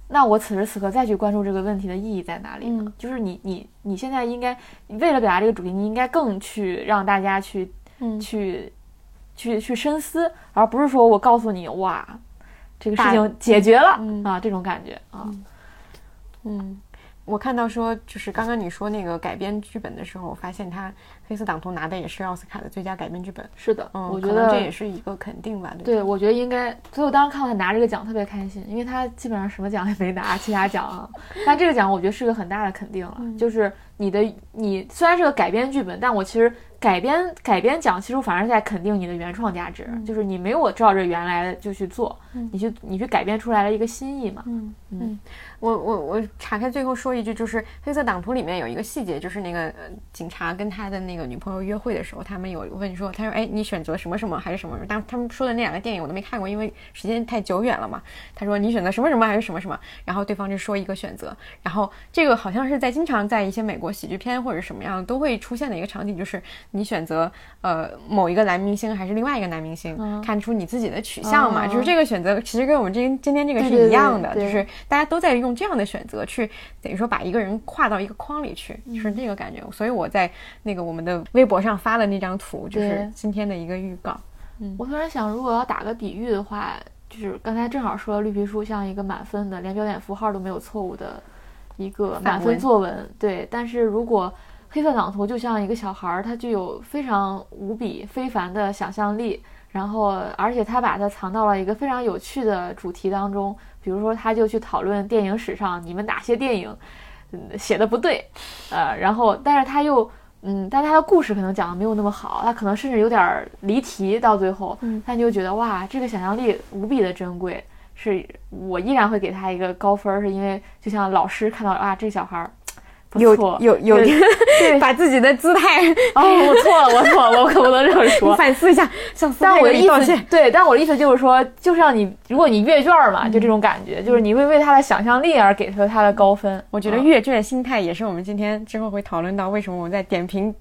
那我此时此刻再去关注这个问题的意义在哪里呢？就是你你你现在应该为了表达这个主题，你应该更去让大家去去。去去深思，而不是说我告诉你哇，这个事情解决了啊，这种感觉啊，嗯。我看到说，就是刚刚你说那个改编剧本的时候，我发现他《黑色党徒》拿的也是奥斯卡的最佳改编剧本。是的，嗯，我觉得这也是一个肯定吧。对，我觉得应该。所以我当时看到他拿这个奖特别开心，因为他基本上什么奖也没拿，其他奖啊。但这个奖我觉得是个很大的肯定了，就是你的你虽然是个改编剧本，但我其实改编改编奖其实反而是在肯定你的原创价值，就是你没有照着原来的就去做，你去你去改编出来了一个新意嘛。嗯嗯。我我我岔开最后说一句，就是《黑色党徒》里面有一个细节，就是那个警察跟他的那那个女朋友约会的时候，他们有问说，他说，哎，你选择什么什么还是什么？当他们说的那两个电影我都没看过，因为时间太久远了嘛。他说你选择什么什么还是什么什么，然后对方就说一个选择，然后这个好像是在经常在一些美国喜剧片或者什么样都会出现的一个场景，就是你选择呃某一个男明星还是另外一个男明星，看出你自己的取向嘛。就是这个选择其实跟我们今今天这个是一样的，就是大家都在用这样的选择去等于说把一个人跨到一个框里去，就是这个感觉。所以我在那个我们的微博上发的那张图，就是今天的一个预告。嗯，我突然想，如果要打个比喻的话，就是刚才正好说绿皮书像一个满分的，连标点符号都没有错误的一个满分作文。对，但是如果黑色党图就像一个小孩儿，他具有非常无比非凡的想象力，然后而且他把它藏到了一个非常有趣的主题当中，比如说他就去讨论电影史上你们哪些电影。写的不对，呃，然后但是他又，嗯，但他的故事可能讲的没有那么好，他可能甚至有点离题，到最后，嗯，他就觉得哇，这个想象力无比的珍贵，是我依然会给他一个高分，是因为就像老师看到啊，这小孩儿。有有有，对，把自己的姿态哦，我错了，我错了，我可不能这么 说。反思一下，向但我的意思，对，但我的意思就是说，就是让你，如果你阅卷嘛，就这种感觉，就是你会为他的想象力而给出他的高分。我觉得阅卷心态也是我们今天之后会讨论到，为什么我们在点评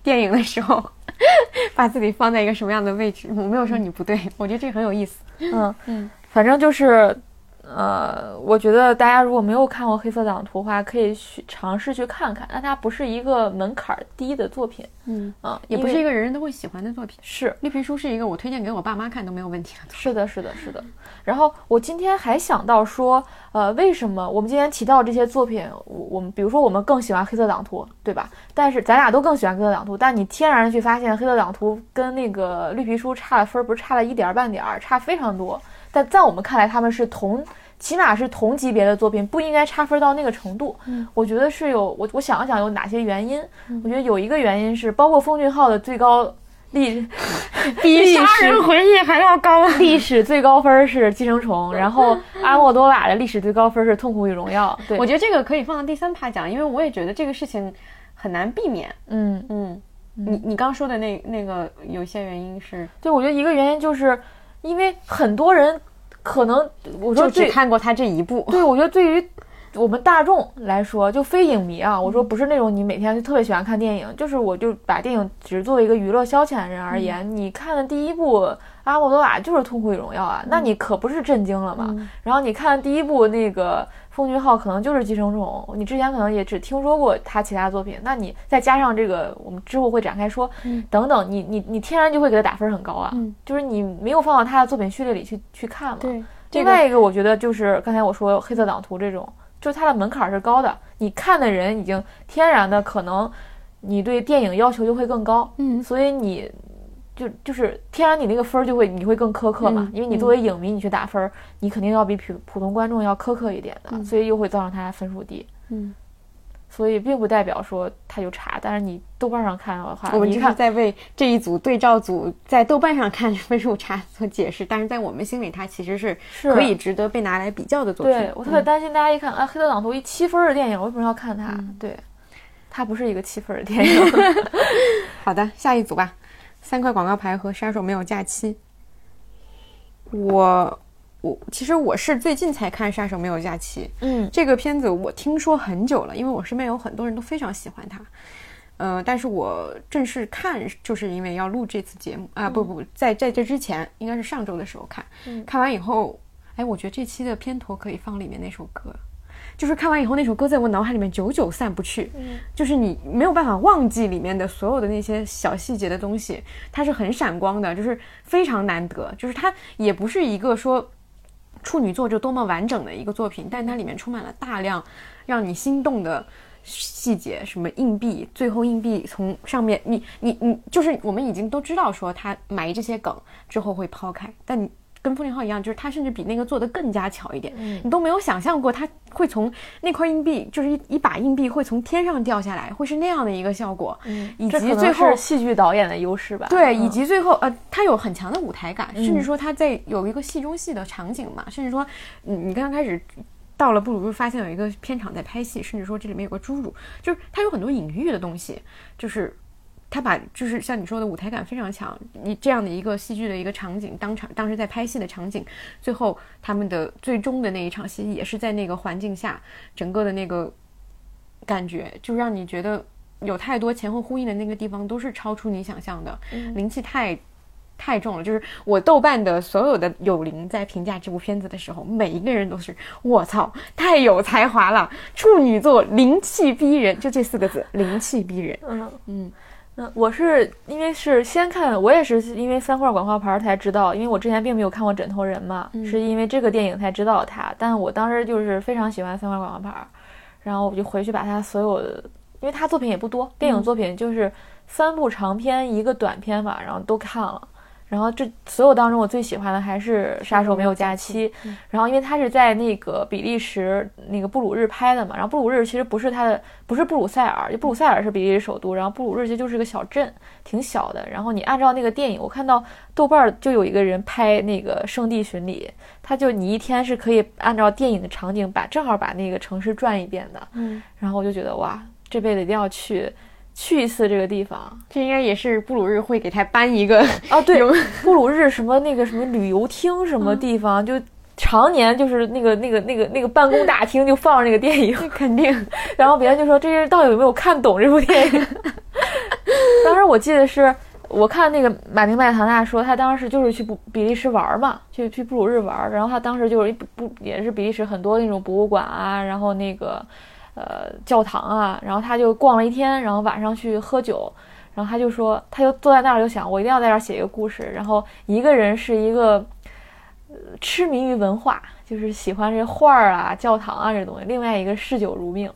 电影的时候，把自己放在一个什么样的位置。我没有说你不对，我觉得这很有意思。嗯嗯，反正就是。呃，我觉得大家如果没有看过《黑色党图》的话，可以去尝试去看看。但它不是一个门槛低的作品，嗯啊，也不是一个人人都会喜欢的作品。是绿皮书是一个我推荐给我爸妈看都没有问题的。是的，是的，是的。然后我今天还想到说，呃，为什么我们今天提到这些作品，我我们比如说我们更喜欢《黑色党图》，对吧？但是咱俩都更喜欢《黑色党图》，但你天然去发现，《黑色党图》跟那个绿皮书差的分不是差了一点半点儿，差非常多。但在我们看来，他们是同。起码是同级别的作品，不应该差分到那个程度。嗯，我觉得是有我我想了想有哪些原因。我觉得有一个原因是，包括奉俊昊的最高历 比杀人回忆还要高，历史最高分是寄生虫，然后 阿莫多瓦的历史最高分是痛苦与荣耀。对，我觉得这个可以放到第三趴讲，因为我也觉得这个事情很难避免。嗯嗯，你你刚说的那那个有些原因是，对，我觉得一个原因就是因为很多人。可能我说只看过他这一部，对我觉得对于我们大众来说，就非影迷啊，我说不是那种你每天就特别喜欢看电影，就是我就把电影只作为一个娱乐消遣的人而言，你看的第一部《阿莫多瓦》就是《痛苦与荣耀》啊，那你可不是震惊了吗？然后你看第一部那个。奉俊昊可能就是寄生虫，你之前可能也只听说过他其他作品，那你再加上这个，我们之后会展开说，等等，你你你天然就会给他打分很高啊，就是你没有放到他的作品序列里去去看嘛。对，另外一个我觉得就是刚才我说黑色党徒这种，就是它的门槛是高的，你看的人已经天然的可能你对电影要求就会更高，嗯，所以你。就就是天然，你那个分儿就会你会更苛刻嘛，因为你作为影迷，你去打分儿，你肯定要比普普通观众要苛刻一点的，所以又会造成他分数低。嗯，所以并不代表说他就差，但是你豆瓣上看的话，我们就是在为这一组对照组在豆瓣上看分数差做解释，但是在我们心里，它其实是可以值得被拿来比较的作品。对我特别担心大家一看啊，《黑色党图》一七分的电影，为什么要看它？对，它不是一个七分的电影。好的，下一组吧。三块广告牌和杀手没有假期。我我其实我是最近才看杀手没有假期。嗯，这个片子我听说很久了，因为我身边有很多人都非常喜欢它。呃，但是我正式看就是因为要录这次节目啊，不不，在在这之前应该是上周的时候看。看完以后，哎，我觉得这期的片头可以放里面那首歌。就是看完以后，那首歌在我脑海里面久久散不去。嗯，就是你没有办法忘记里面的所有的那些小细节的东西，它是很闪光的，就是非常难得。就是它也不是一个说处女座就多么完整的一个作品，但它里面充满了大量让你心动的细节，什么硬币，最后硬币从上面，你你你，就是我们已经都知道说他埋这些梗之后会抛开，但你。跟风铃号一样，就是它甚至比那个做的更加巧一点。嗯，你都没有想象过它会从那块硬币，就是一一把硬币会从天上掉下来，会是那样的一个效果。嗯，以及最后戏剧导演的优势吧。对，以及最后呃，它有很强的舞台感，甚至说它在有一个戏中戏的场景嘛，甚至说你你刚刚开始到了布鲁日发现有一个片场在拍戏，甚至说这里面有个侏儒，就是它有很多隐喻的东西，就是他把就是像你说的舞台感非常强，你这样的一个戏剧的一个场景，当场当时在拍戏的场景，最后他们的最终的那一场戏也是在那个环境下，整个的那个感觉就让你觉得有太多前后呼应的那个地方都是超出你想象的，灵气太。太重了，就是我豆瓣的所有的友邻在评价这部片子的时候，每一个人都是我操，太有才华了，处女座灵气逼人，就这四个字，灵气逼人。嗯嗯嗯，我是因为是先看，我也是因为三块广告牌才知道，因为我之前并没有看过《枕头人》嘛，是因为这个电影才知道他。但我当时就是非常喜欢三块广告牌，然后我就回去把他所有的，因为他作品也不多，电影作品就是三部长片一个短片吧，然后都看了。然后这所有当中，我最喜欢的还是《杀手没有假期》。然后因为它是在那个比利时那个布鲁日拍的嘛，然后布鲁日其实不是它的，不是布鲁塞尔，就布鲁塞尔是比利时首都，然后布鲁日其实就是个小镇，挺小的。然后你按照那个电影，我看到豆瓣就有一个人拍那个圣地巡礼，他就你一天是可以按照电影的场景把正好把那个城市转一遍的。嗯，然后我就觉得哇，这辈子一定要去。去一次这个地方，这应该也是布鲁日会给他颁一个啊，对，布鲁日什么那个什么旅游厅什么地方，就常年就是那个那个那个那个办公大厅就放着那个电影，肯定。然后别人就说这些人到底有没有看懂这部电影？当时我记得是我看那个马丁麦唐纳说，他当时就是去布比利时玩嘛，去去布鲁日玩，然后他当时就是不不也是比利时很多那种博物馆啊，然后那个。呃，教堂啊，然后他就逛了一天，然后晚上去喝酒，然后他就说，他就坐在那儿就想，我一定要在这儿写一个故事。然后一个人是一个痴迷于文化，就是喜欢这画儿啊、教堂啊这东西；另外一个嗜酒如命。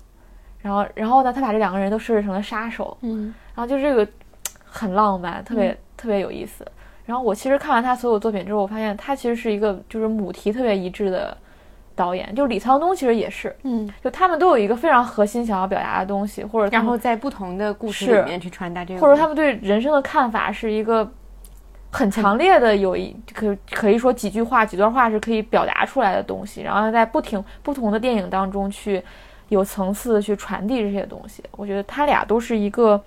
然后，然后呢，他把这两个人都设置成了杀手。嗯，然后就这个很浪漫，特别特别有意思。然后我其实看完他所有作品之后，我发现他其实是一个就是母题特别一致的。导演就李沧东，其实也是，嗯，就他们都有一个非常核心想要表达的东西，或者然后在不同的故事里面去传达这个，或者他们对人生的看法是一个很强烈的，有一可可以说几句话、几段话是可以表达出来的东西，然后在不停不同的电影当中去有层次的去传递这些东西。我觉得他俩都是一个，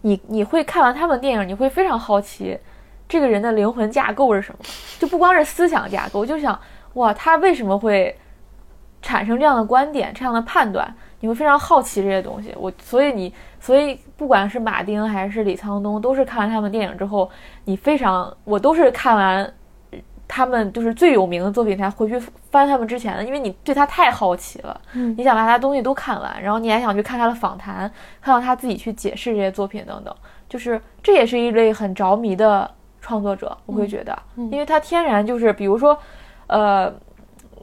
你你会看完他们电影，你会非常好奇这个人的灵魂架构是什么，就不光是思想架构，就想。哇，他为什么会产生这样的观点、这样的判断？你会非常好奇这些东西。我所以你所以不管是马丁还是李沧东，都是看完他们电影之后，你非常我都是看完他们就是最有名的作品才回去翻他们之前的，因为你对他太好奇了。嗯，你想把他东西都看完，然后你还想去看他的访谈，看到他自己去解释这些作品等等，就是这也是一类很着迷的创作者。我会觉得，因为他天然就是比如说。呃，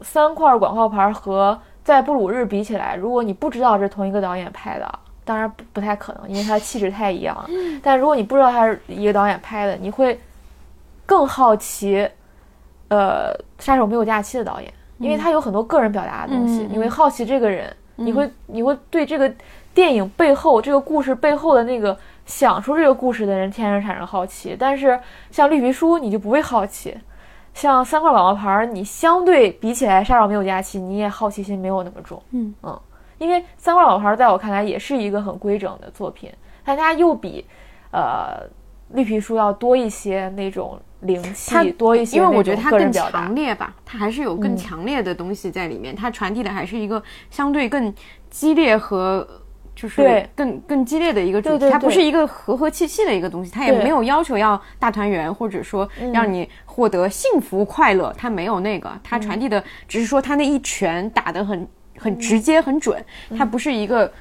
三块广告牌和在布鲁日比起来，如果你不知道是同一个导演拍的，当然不不太可能，因为他的气质太一样了。但如果你不知道他是一个导演拍的，你会更好奇，呃，杀手没有假期的导演，因为他有很多个人表达的东西，你会好奇这个人，你会你会对这个电影背后这个故事背后的那个想出这个故事的人天然产生好奇。但是像绿皮书，你就不会好奇。像三块广告牌，你相对比起来，杀手没有假期，你也好奇心没有那么重。嗯嗯，因为三块广告牌在我看来也是一个很规整的作品，但它又比，呃，绿皮书要多一些那种灵气，多一些。因为我觉得它更强烈吧，它还是有更强烈的东西在里面，它传递的还是一个相对更激烈和。就是更更激烈的一个主题，它不是一个和和气气的一个东西，它也没有要求要大团圆，或者说让你获得幸福快乐，它没有那个，它传递的只是说它那一拳打得很很直接很准，它不是一个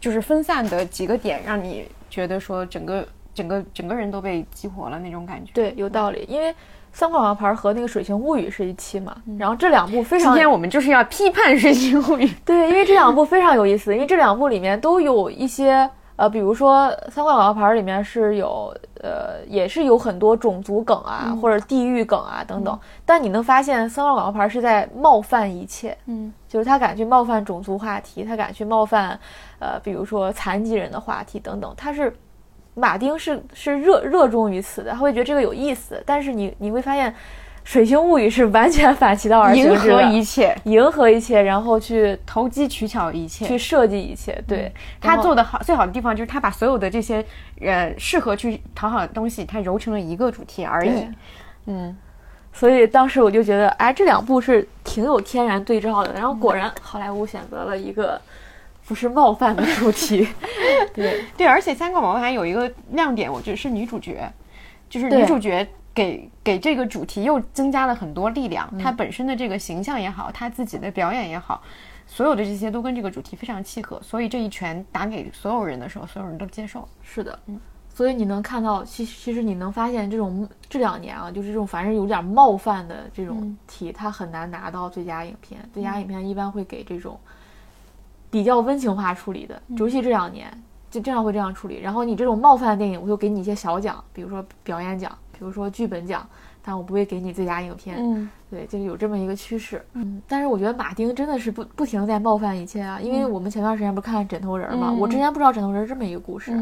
就是分散的几个点，让你觉得说整个整个整个人都被激活了那种感觉。对，有道理，因为。三块广告牌和那个《水形物语》是一期嘛？然后这两部非常。今天我们就是要批判《水形物语》。对，因为这两部非常有意思，因为这两部里面都有一些呃，比如说三块广告牌里面是有呃，也是有很多种族梗啊，或者地域梗啊等等。但你能发现三块广告牌是在冒犯一切，嗯，就是他敢去冒犯种族话题，他敢去冒犯呃，比如说残疾人的话题等等，他是。马丁是是热热衷于此的，他会觉得这个有意思。但是你你会发现，水星物语》是完全反其道而行迎合一切，迎合一切，然后去投机取巧一切，去设计一切。对他做的好，最好的地方就是他把所有的这些呃适合去讨好的东西，他揉成了一个主题而已。嗯，所以当时我就觉得，哎，这两部是挺有天然对照的。然后果然，好莱坞选择了一个不是冒犯的主题。对对，而且《三个毛还有一个亮点，我觉得是女主角，就是女主角。给给这个主题又增加了很多力量，她本身的这个形象也好，她自己的表演也好，所有的这些都跟这个主题非常契合，所以这一拳打给所有人的时候，所有人都接受。是的，嗯，所以你能看到，其其实你能发现，这种这两年啊，就是这种凡是有点冒犯的这种题，它很难拿到最佳影片。最佳影片一般会给这种比较温情化处理的，尤其这两年就经常会这样处理。然后你这种冒犯的电影，我就给你一些小奖，比如说表演奖。比如说剧本奖，但我不会给你最佳影片。嗯，对，就是有这么一个趋势。嗯，但是我觉得马丁真的是不不停在冒犯一切啊！因为我们前段时间不是看枕头人嘛，我之前不知道枕头人这么一个故事，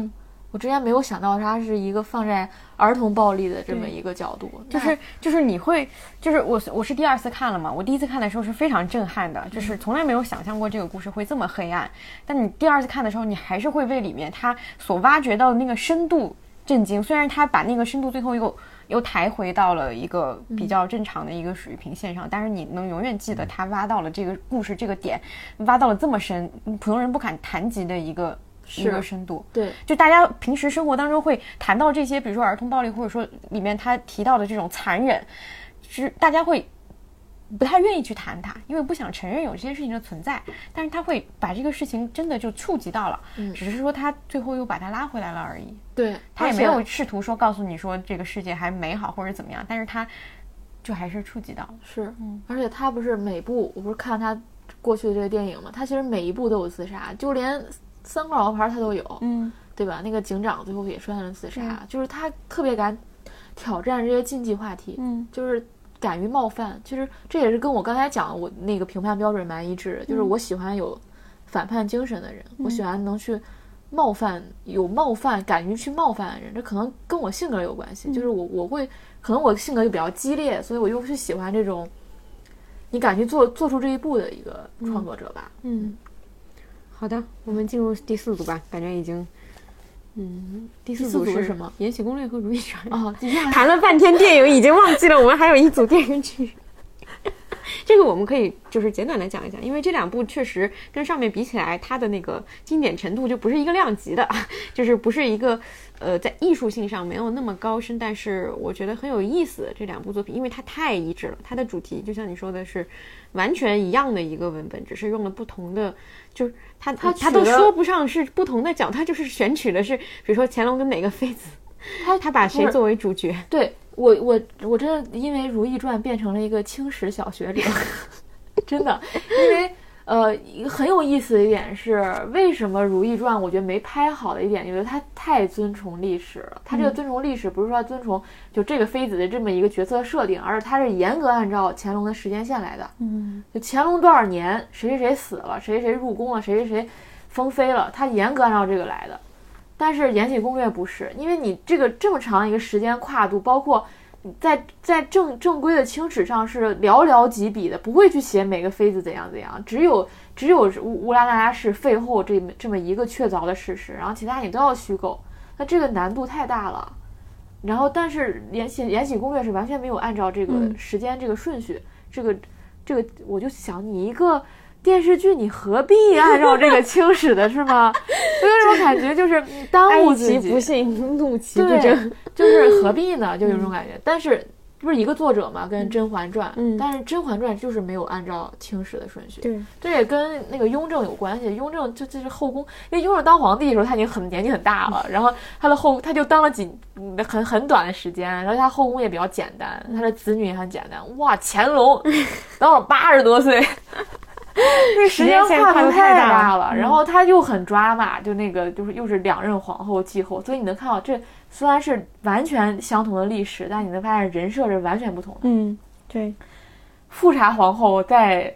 我之前没有想到它是一个放在儿童暴力的这么一个角度。就是就是你会就是我我是第二次看了嘛，我第一次看的时候是非常震撼的，就是从来没有想象过这个故事会这么黑暗。但你第二次看的时候，你还是会为里面他所挖掘到的那个深度。震惊！虽然他把那个深度最后又又抬回到了一个比较正常的一个水平线上，但是你能永远记得他挖到了这个故事这个点，挖到了这么深，普通人不敢谈及的一个一个深度。对，就大家平时生活当中会谈到这些，比如说儿童暴力，或者说里面他提到的这种残忍，是大家会。不太愿意去谈它，因为不想承认有这些事情的存在。但是他会把这个事情真的就触及到了，只是说他最后又把它拉回来了而已。对他也没有试图说告诉你说这个世界还美好或者怎么样，但是他就还是触及到了。是，嗯，而且他不是每部，我不是看他过去的这个电影嘛，他其实每一部都有自杀，就连三块老牌他都有，嗯，对吧？那个警长最后也出现了自杀，就是他特别敢挑战这些禁忌话题，嗯，就是。敢于冒犯，其实这也是跟我刚才讲我那个评判标准蛮一致的，就是我喜欢有反叛精神的人，我喜欢能去冒犯、有冒犯、敢于去冒犯的人。这可能跟我性格有关系，就是我我会可能我性格就比较激烈，所以我又是喜欢这种你敢去做做出这一步的一个创作者吧。嗯，好的，我们进入第四组吧，感觉已经。嗯，第四组是什么？《延禧攻略》和《如懿传》哦，谈了半天电影，已经忘记了我们还有一组电视剧。这个我们可以就是简短的讲一讲，因为这两部确实跟上面比起来，它的那个经典程度就不是一个量级的，就是不是一个呃在艺术性上没有那么高深，但是我觉得很有意思这两部作品，因为它太一致了，它的主题就像你说的是完全一样的一个文本，只是用了不同的，就是他他他都说不上是不同的角，他就是选取的是，比如说乾隆跟哪个妃子，他他把谁作为主角？对。我我我真的因为《如懿传》变成了一个青史小学者，真的，因为呃，一个很有意思的一点是，为什么《如懿传》我觉得没拍好的一点，就是它太尊崇历史了。它这个尊崇历史不是说尊崇就这个妃子的这么一个角色设定，而是它是严格按照乾隆的时间线来的。嗯，就乾隆多少年，谁谁谁死了，谁谁谁入宫了，谁谁谁封妃了，它严格按照这个来的。但是《延禧攻略》不是，因为你这个这么长一个时间跨度，包括在在正正规的清史上是寥寥几笔的，不会去写每个妃子怎样怎样，只有只有乌乌拉那拉氏废后这这么一个确凿的事实，然后其他你都要虚构，那这个难度太大了。然后，但是《延禧延禧攻略》是完全没有按照这个时间这个顺序，这个这个我就想你一个。电视剧你何必按照这个清史的是吗？我有种感觉就是耽误自己，不幸怒其不争，就是何必呢？就有种感觉。但是不是一个作者嘛，跟《甄嬛传》，嗯，但是《甄嬛传》就是没有按照清史的顺序。对，这也跟那个雍正有关系。雍正就就是后宫，因为雍正当皇帝的时候他已经很年纪很大了，然后他的后他就当了几很很短的时间，然后他后宫也比较简单，他的子女也很简单。哇，乾隆当了八十多岁。那时间跨度太大了，然后他又很抓马，就那个就是又是两任皇后继后，所以你能看到这虽然是完全相同的历史，但你能发现人设是完全不同的。嗯，对。富察皇后在《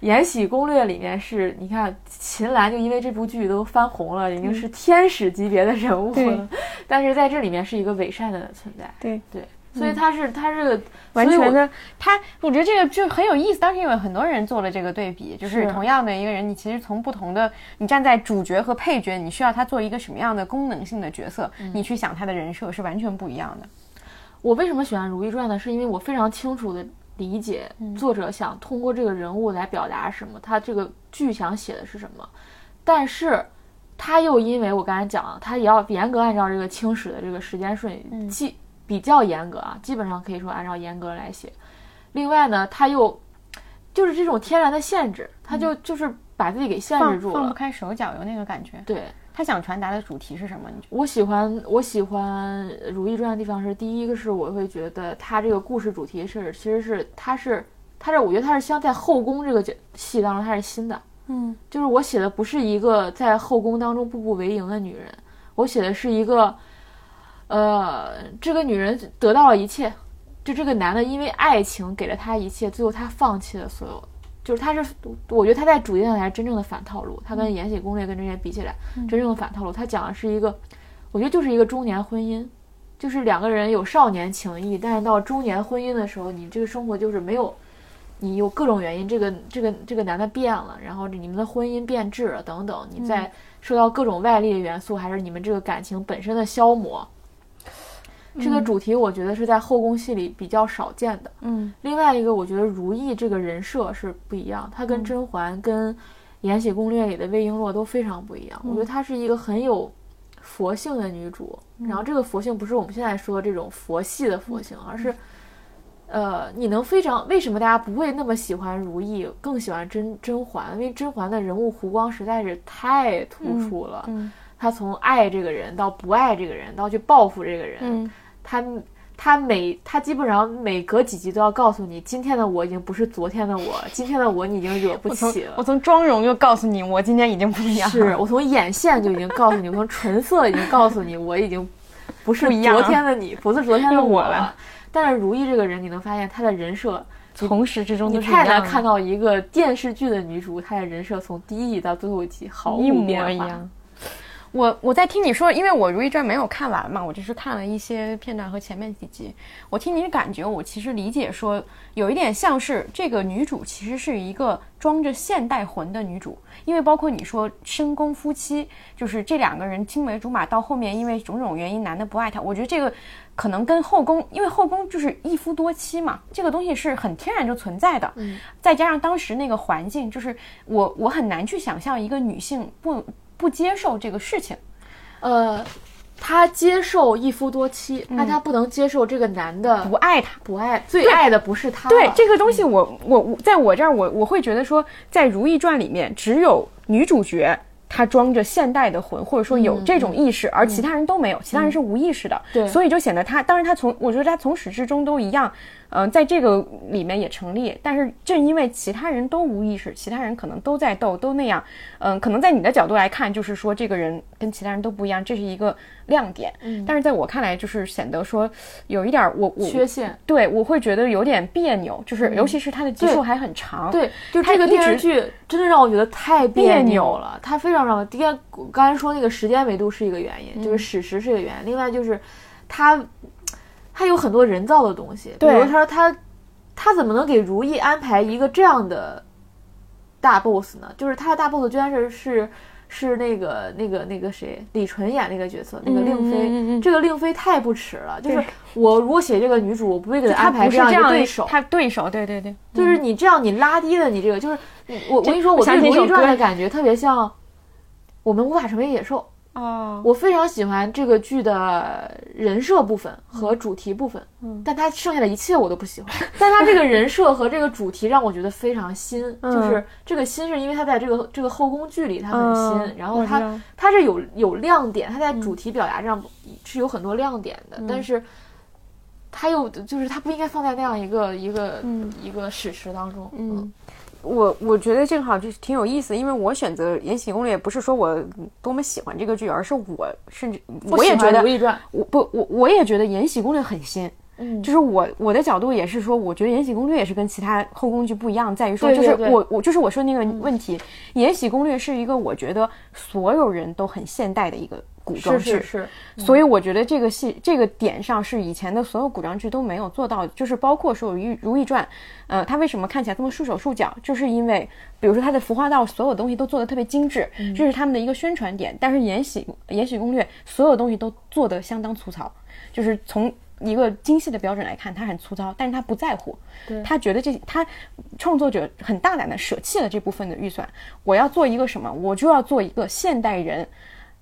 延禧攻略》里面是，你看秦岚就因为这部剧都翻红了，已经是天使级别的人物了，但是在这里面是一个伪善的存在。对对。所以他是他是完全的，他我觉得这个就很有意思。当时因为很多人做了这个对比，就是同样的一个人，你其实从不同的，你站在主角和配角，你需要他做一个什么样的功能性的角色，你去想他的人设是完全不一样的。我为什么喜欢《如懿传》呢？是因为我非常清楚的理解作者想通过这个人物来表达什么，他这个剧想写的是什么，但是。他又因为我刚才讲了，他也要严格按照这个清史的这个时间顺序，基比较严格啊，基本上可以说按照严格来写。另外呢，他又就是这种天然的限制，他就就是把自己给限制住了，放不开手脚，有那个感觉。对他想传达的主题是什么？我喜欢我喜欢《如懿传》的地方是，第一个是我会觉得他这个故事主题是其实是他是他是我觉得他是像在后宫这个戏当中他是新的。嗯，就是我写的不是一个在后宫当中步步为营的女人，我写的是一个，呃，这个女人得到了一切，就这个男的因为爱情给了她一切，最后他放弃了所有，就是他是，我觉得他在主题上才是真正的反套路，他跟《延禧攻略》跟这些比起来，真正的反套路，他讲的是一个，我觉得就是一个中年婚姻，就是两个人有少年情谊，但是到中年婚姻的时候，你这个生活就是没有。你有各种原因，这个这个这个男的变了，然后你们的婚姻变质了等等，你在受到各种外力的元素，还是你们这个感情本身的消磨？这个主题我觉得是在后宫戏里比较少见的。嗯，另外一个，我觉得如懿这个人设是不一样，她跟甄嬛、跟《延禧攻略》里的魏璎珞都非常不一样。我觉得她是一个很有佛性的女主，然后这个佛性不是我们现在说的这种佛系的佛性，而是。呃，你能非常为什么大家不会那么喜欢如懿，更喜欢甄甄嬛？因为甄嬛的人物弧光实在是太突出了。嗯，她从爱这个人到不爱这个人，到去报复这个人。嗯，她她每他基本上每隔几集都要告诉你，今天的我已经不是昨天的我，今天的我你已经惹不起了。我从妆容就告诉你，我今天已经不一样。是我从眼线就已经告诉你，我从唇色已经告诉你，我已经不是昨天的你，不是昨天的我了。但是如懿这个人，你能发现她的人设从始至终你太难看到一个电视剧的女主，她的人设从第一集到最后一集毫无变化。我我在听你说，因为我《如懿传》没有看完嘛，我只是看了一些片段和前面几集。我听你的感觉，我其实理解说，有一点像是这个女主其实是一个装着现代魂的女主，因为包括你说深宫夫妻，就是这两个人青梅竹马，到后面因为种种原因男的不爱她，我觉得这个可能跟后宫，因为后宫就是一夫多妻嘛，这个东西是很天然就存在的。嗯，再加上当时那个环境，就是我我很难去想象一个女性不。不接受这个事情，呃，他接受一夫多妻，那他不能接受这个男的不爱他，不爱最爱的不是他。对这个东西，我我我在我这儿，我我会觉得说，在《如懿传》里面，只有女主角她装着现代的魂，或者说有这种意识，而其他人都没有，其他人是无意识的。对，所以就显得他，当然他从我觉得他从始至终都一样。嗯，在这个里面也成立，但是正因为其他人都无意识，其他人可能都在斗，都那样，嗯，可能在你的角度来看，就是说这个人跟其他人都不一样，这是一个亮点。嗯，但是在我看来，就是显得说有一点我我缺陷，对我会觉得有点别扭，就是尤其是他的基数还很长。对，就这个电视剧真的让我觉得太别扭了，他非常让我第一，刚才说那个时间维度是一个原因，就是史实是一个原因，另外就是它。他有很多人造的东西，比如他说他，他怎么能给如意安排一个这样的大 boss 呢？就是他的大 boss 居然是是是那个那个那个谁李纯演那个角色，那个令妃。这个令妃太不耻了。就是我如果写这个女主，我不会给她安排这样一个对手。他对手，对对对，就是你这样你拉低了你这个，就是我我跟你说，我对《如懿传》的感觉特别像我们无法成为野兽。哦，我非常喜欢这个剧的人设部分和主题部分，嗯，但它剩下的一切我都不喜欢。但它这个人设和这个主题让我觉得非常新，就是这个新是因为它在这个这个后宫剧里它很新，然后它它是有有亮点，它在主题表达上是有很多亮点的，但是他又就是他不应该放在那样一个一个一个史实当中，嗯。我我觉得正好就是挺有意思，因为我选择《延禧攻略》不是说我多么喜欢这个剧，而是我甚至我也觉得《如懿传》，我不我我也觉得《延禧攻略》很新，嗯，就是我我的角度也是说，我觉得《延禧攻略》也是跟其他后宫剧不一样，在于说就是我我就是我说那个问题，《延禧攻略》是一个我觉得所有人都很现代的一个古装剧，是是，所以我觉得这个戏这个点上是以前的所有古装剧都没有做到，就是包括说《如如懿传》，呃，它为什么看起来这么束手束脚，就是因为比如说它的服化道所有东西都做的特别精致，这是他们的一个宣传点，但是《延禧延禧攻略》所有东西都做得相当粗糙，就是从。一个精细的标准来看，他很粗糙，但是他不在乎，他觉得这他创作者很大胆的舍弃了这部分的预算，我要做一个什么，我就要做一个现代人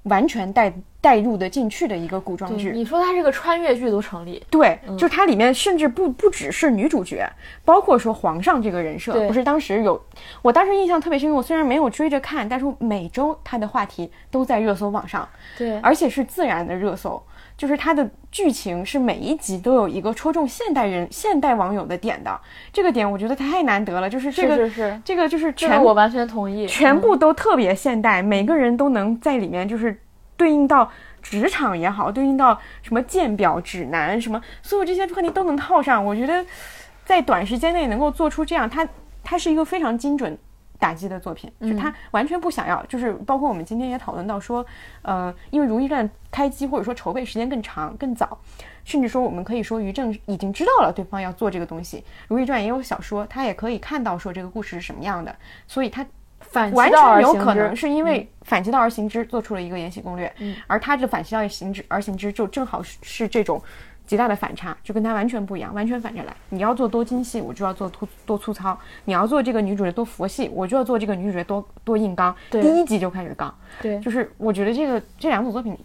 完全带带入的进去的一个古装剧。你说它是个穿越剧都成立，对，就它里面甚至不不只是女主角，包括说皇上这个人设，不是当时有，我当时印象特别深，我虽然没有追着看，但是每周他的话题都在热搜榜上，对，而且是自然的热搜。就是它的剧情是每一集都有一个戳中现代人、现代网友的点的，这个点我觉得太难得了。就是这个，是是这个就是全我完全同意，全部都特别现代，每个人都能在里面就是对应到职场也好，对应到什么鉴表指南什么，所有这些话题都能套上。我觉得在短时间内能够做出这样，它它是一个非常精准。打击的作品，就他完全不想要，就是包括我们今天也讨论到说，呃，因为《如懿传》开机或者说筹备时间更长更早，甚至说我们可以说于正已经知道了对方要做这个东西，《如懿传》也有小说，他也可以看到说这个故事是什么样的，所以他反完全有可能是因为反其道而行之做出了一个延禧攻略，而他这反其道而行之而行之就正好是这种。极大的反差，就跟他完全不一样，完全反着来。你要做多精细，我就要做多多粗糙；你要做这个女主角多佛系，我就要做这个女主角多多硬刚。第一集就开始刚，对，就是我觉得这个这两组作品，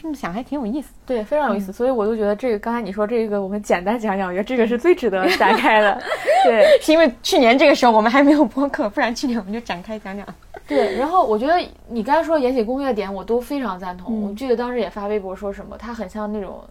这么想还挺有意思，对，非常有意思。所以我就觉得这个刚才你说这个，我们简单讲讲，我觉得这个是最值得展开的。对，是因为去年这个时候我们还没有播客，不然去年我们就展开讲讲。对，然后我觉得你刚才说《延禧攻略》点，我都非常赞同。我记得当时也发微博说什么，它很像那种。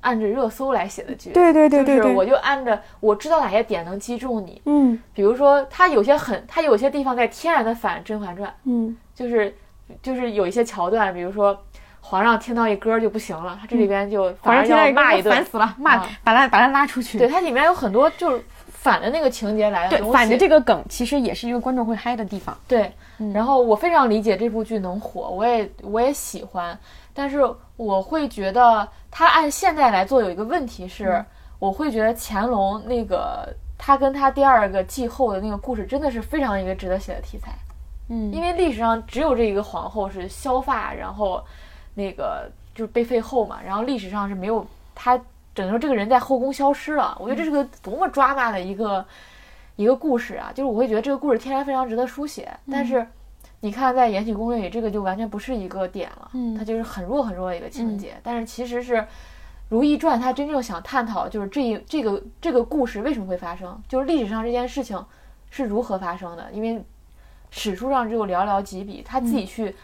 按着热搜来写的剧，对对对对，就是我就按着我知道哪些点能击中你，嗯，比如说它有些很，它有些地方在天然的反《甄嬛传》，嗯，就是就是有一些桥段，比如说皇上听到一歌就不行了，他这里边就皇上要骂一顿，烦死了，骂把他把他拉出去，对，它里面有很多就是反的那个情节来的对，反的这个梗其实也是一个观众会嗨的地方，对，然后我非常理解这部剧能火，我也我也喜欢，但是我会觉得。他按现在来做有一个问题是，我会觉得乾隆那个他跟他第二个继后的那个故事真的是非常一个值得写的题材，嗯，因为历史上只有这一个皇后是削发，然后那个就是被废后嘛，然后历史上是没有他整个这个人在后宫消失了，我觉得这是个多么抓马的一个一个故事啊，就是我会觉得这个故事天然非常值得书写，但是。你看，在《延禧攻略》里，这个就完全不是一个点了，嗯，它就是很弱很弱的一个情节。但是其实是《如懿传》，它真正想探讨就是这一这个这个故事为什么会发生，就是历史上这件事情是如何发生的。因为史书上只有寥寥几笔，他自己去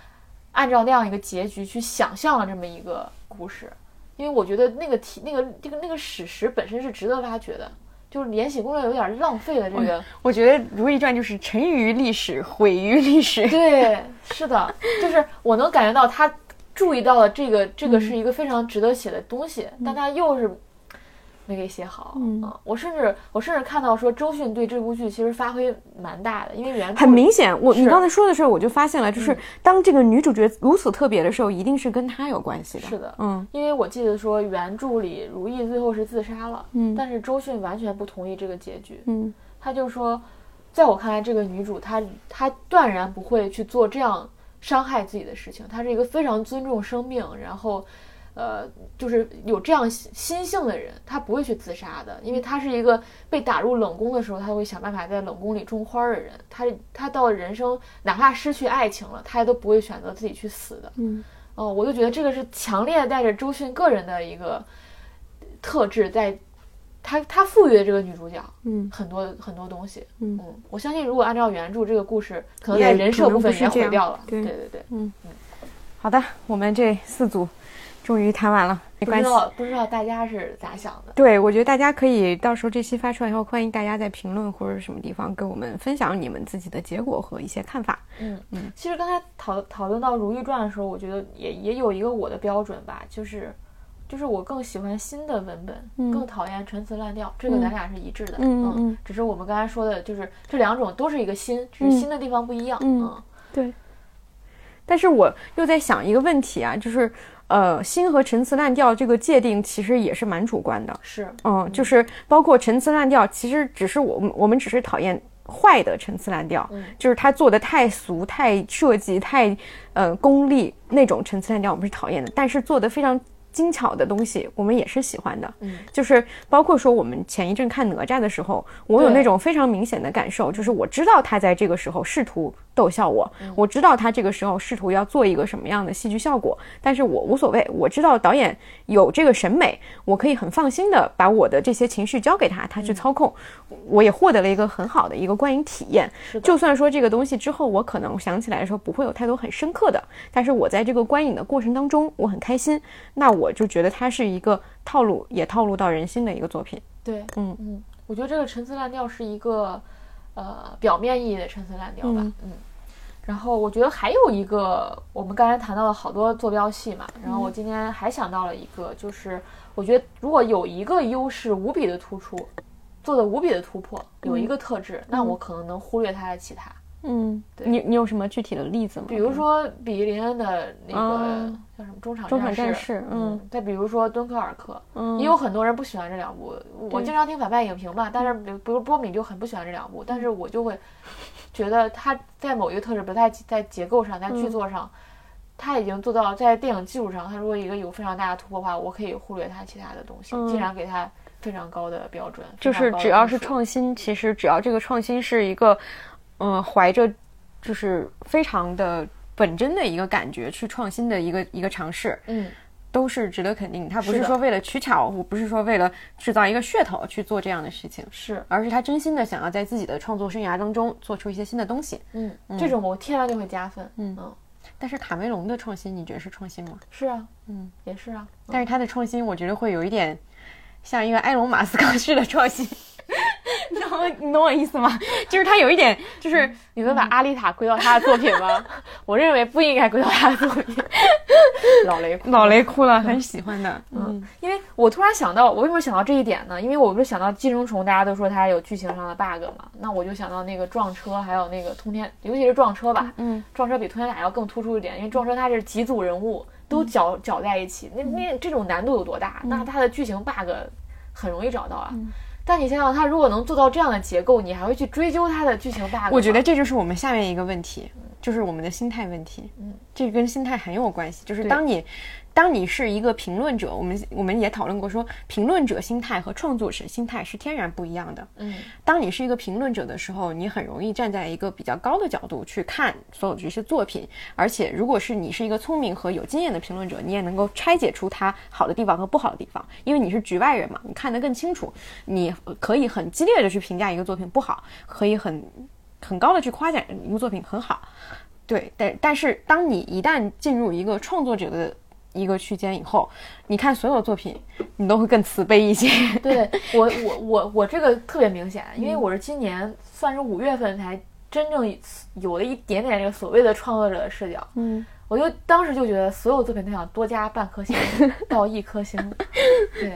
按照那样一个结局去想象了这么一个故事。因为我觉得那个题、那个这个那个史实本身是值得挖掘的。就是《延禧攻略》有点浪费了这个，我觉得《如懿传》就是沉于历史，毁于历史。对，是的，就是我能感觉到他注意到了这个，这个是一个非常值得写的东西，但他又是。没给写好，嗯，我甚至我甚至看到说周迅对这部剧其实发挥蛮大的，因为原很明显，我你刚才说的时候我就发现了，就是当这个女主角如此特别的时候，一定是跟她有关系的。是的，嗯，因为我记得说原著里如懿最后是自杀了，嗯，但是周迅完全不同意这个结局，嗯，他就说，在我看来，这个女主她她断然不会去做这样伤害自己的事情，她是一个非常尊重生命，然后。呃，就是有这样心性的人，他不会去自杀的，因为他是一个被打入冷宫的时候，他会想办法在冷宫里种花的人。他他到人生哪怕失去爱情了，他也都不会选择自己去死的。嗯，哦，我就觉得这个是强烈带着周迅个人的一个特质，在他他赋予的这个女主角，嗯，很多很多东西。嗯嗯，我相信如果按照原著这个故事，可能在人设部分也毁掉了。对对对，嗯嗯，好的，我们这四组。终于谈完了，没关系。不知道大家是咋想的？对，我觉得大家可以到时候这期发出来以后，欢迎大家在评论或者什么地方跟我们分享你们自己的结果和一些看法。嗯嗯。其实刚才讨讨论到《如懿传》的时候，我觉得也也有一个我的标准吧，就是就是我更喜欢新的文本，更讨厌陈词滥调。这个咱俩是一致的。嗯嗯。只是我们刚才说的，就是这两种都是一个新，只是新的地方不一样。嗯，对。但是我又在想一个问题啊，就是。呃，新和陈词滥调这个界定其实也是蛮主观的。是，嗯，就是包括陈词滥调，其实只是我们我们只是讨厌坏的陈词滥调，就是他做的太俗、太设计、太呃功利那种陈词滥调，我们是讨厌的。但是做的非常。精巧的东西，我们也是喜欢的。嗯，就是包括说，我们前一阵看哪吒的时候，我有那种非常明显的感受，就是我知道他在这个时候试图逗笑我，我知道他这个时候试图要做一个什么样的戏剧效果，但是我无所谓，我知道导演有这个审美，我可以很放心的把我的这些情绪交给他，他去操控，我也获得了一个很好的一个观影体验。就算说这个东西之后我可能想起来的时候不会有太多很深刻的，但是我在这个观影的过程当中我很开心，那我。我就觉得它是一个套路，也套路到人心的一个作品。对，嗯嗯，我觉得这个陈词滥调是一个，呃，表面意义的陈词滥调吧。嗯。然后我觉得还有一个，我们刚才谈到了好多坐标系嘛。然后我今天还想到了一个，就是我觉得如果有一个优势无比的突出，做的无比的突破，有一个特质，那我可能能忽略它的其他。嗯，你你有什么具体的例子吗？比如说比利林恩的那个叫什么中场中场战士，嗯，再比如说敦刻尔克，嗯，也有很多人不喜欢这两部。我经常听反派影评嘛，但是比比如波米就很不喜欢这两部，但是我就会觉得他在某一个特质，不太在结构上，在剧作上，他已经做到在电影技术上，他如果一个有非常大的突破的话，我可以忽略他其他的东西，竟然给他非常高的标准。就是只要是创新，其实只要这个创新是一个。嗯，怀着就是非常的本真的一个感觉去创新的一个一个尝试，嗯，都是值得肯定。他不是说为了取巧，我不是说为了制造一个噱头去做这样的事情，是，而是他真心的想要在自己的创作生涯当中做出一些新的东西。嗯，这种我天然就会加分。嗯嗯，但是卡梅隆的创新，你觉得是创新吗？是啊，嗯，也是啊。但是他的创新，我觉得会有一点像一个埃隆·马斯克式的创新。你懂我，你懂我意思吗？就是他有一点，就是你能把阿丽塔归到他的作品吗？我认为不应该归到他的作品。老雷，老雷哭了，很喜欢的。嗯，因为我突然想到，我为什么想到这一点呢？因为我不是想到寄生虫，大家都说它有剧情上的 bug 嘛，那我就想到那个撞车，还有那个通天，尤其是撞车吧。嗯，撞车比通天塔要更突出一点，因为撞车它是几组人物都搅搅在一起，那那这种难度有多大？那它的剧情 bug 很容易找到啊。但你想想，他如果能做到这样的结构，你还会去追究他的剧情 bug 我觉得这就是我们下面一个问题，就是我们的心态问题。嗯，这跟心态很有关系。就是当你。当你是一个评论者，我们我们也讨论过，说评论者心态和创作者心态是天然不一样的。嗯，当你是一个评论者的时候，你很容易站在一个比较高的角度去看所有这些作品，而且如果是你是一个聪明和有经验的评论者，你也能够拆解出它好的地方和不好的地方，因为你是局外人嘛，你看得更清楚，你可以很激烈的去评价一个作品不好，可以很很高的去夸奖一个作品很好。对，但但是当你一旦进入一个创作者的一个区间以后，你看所有作品，你都会更慈悲一些。对我，我，我，我这个特别明显，因为我是今年算是五月份才真正有了一点点这个所谓的创作者的视角。嗯。我就当时就觉得，所有作品都想多加半颗星 到一颗星。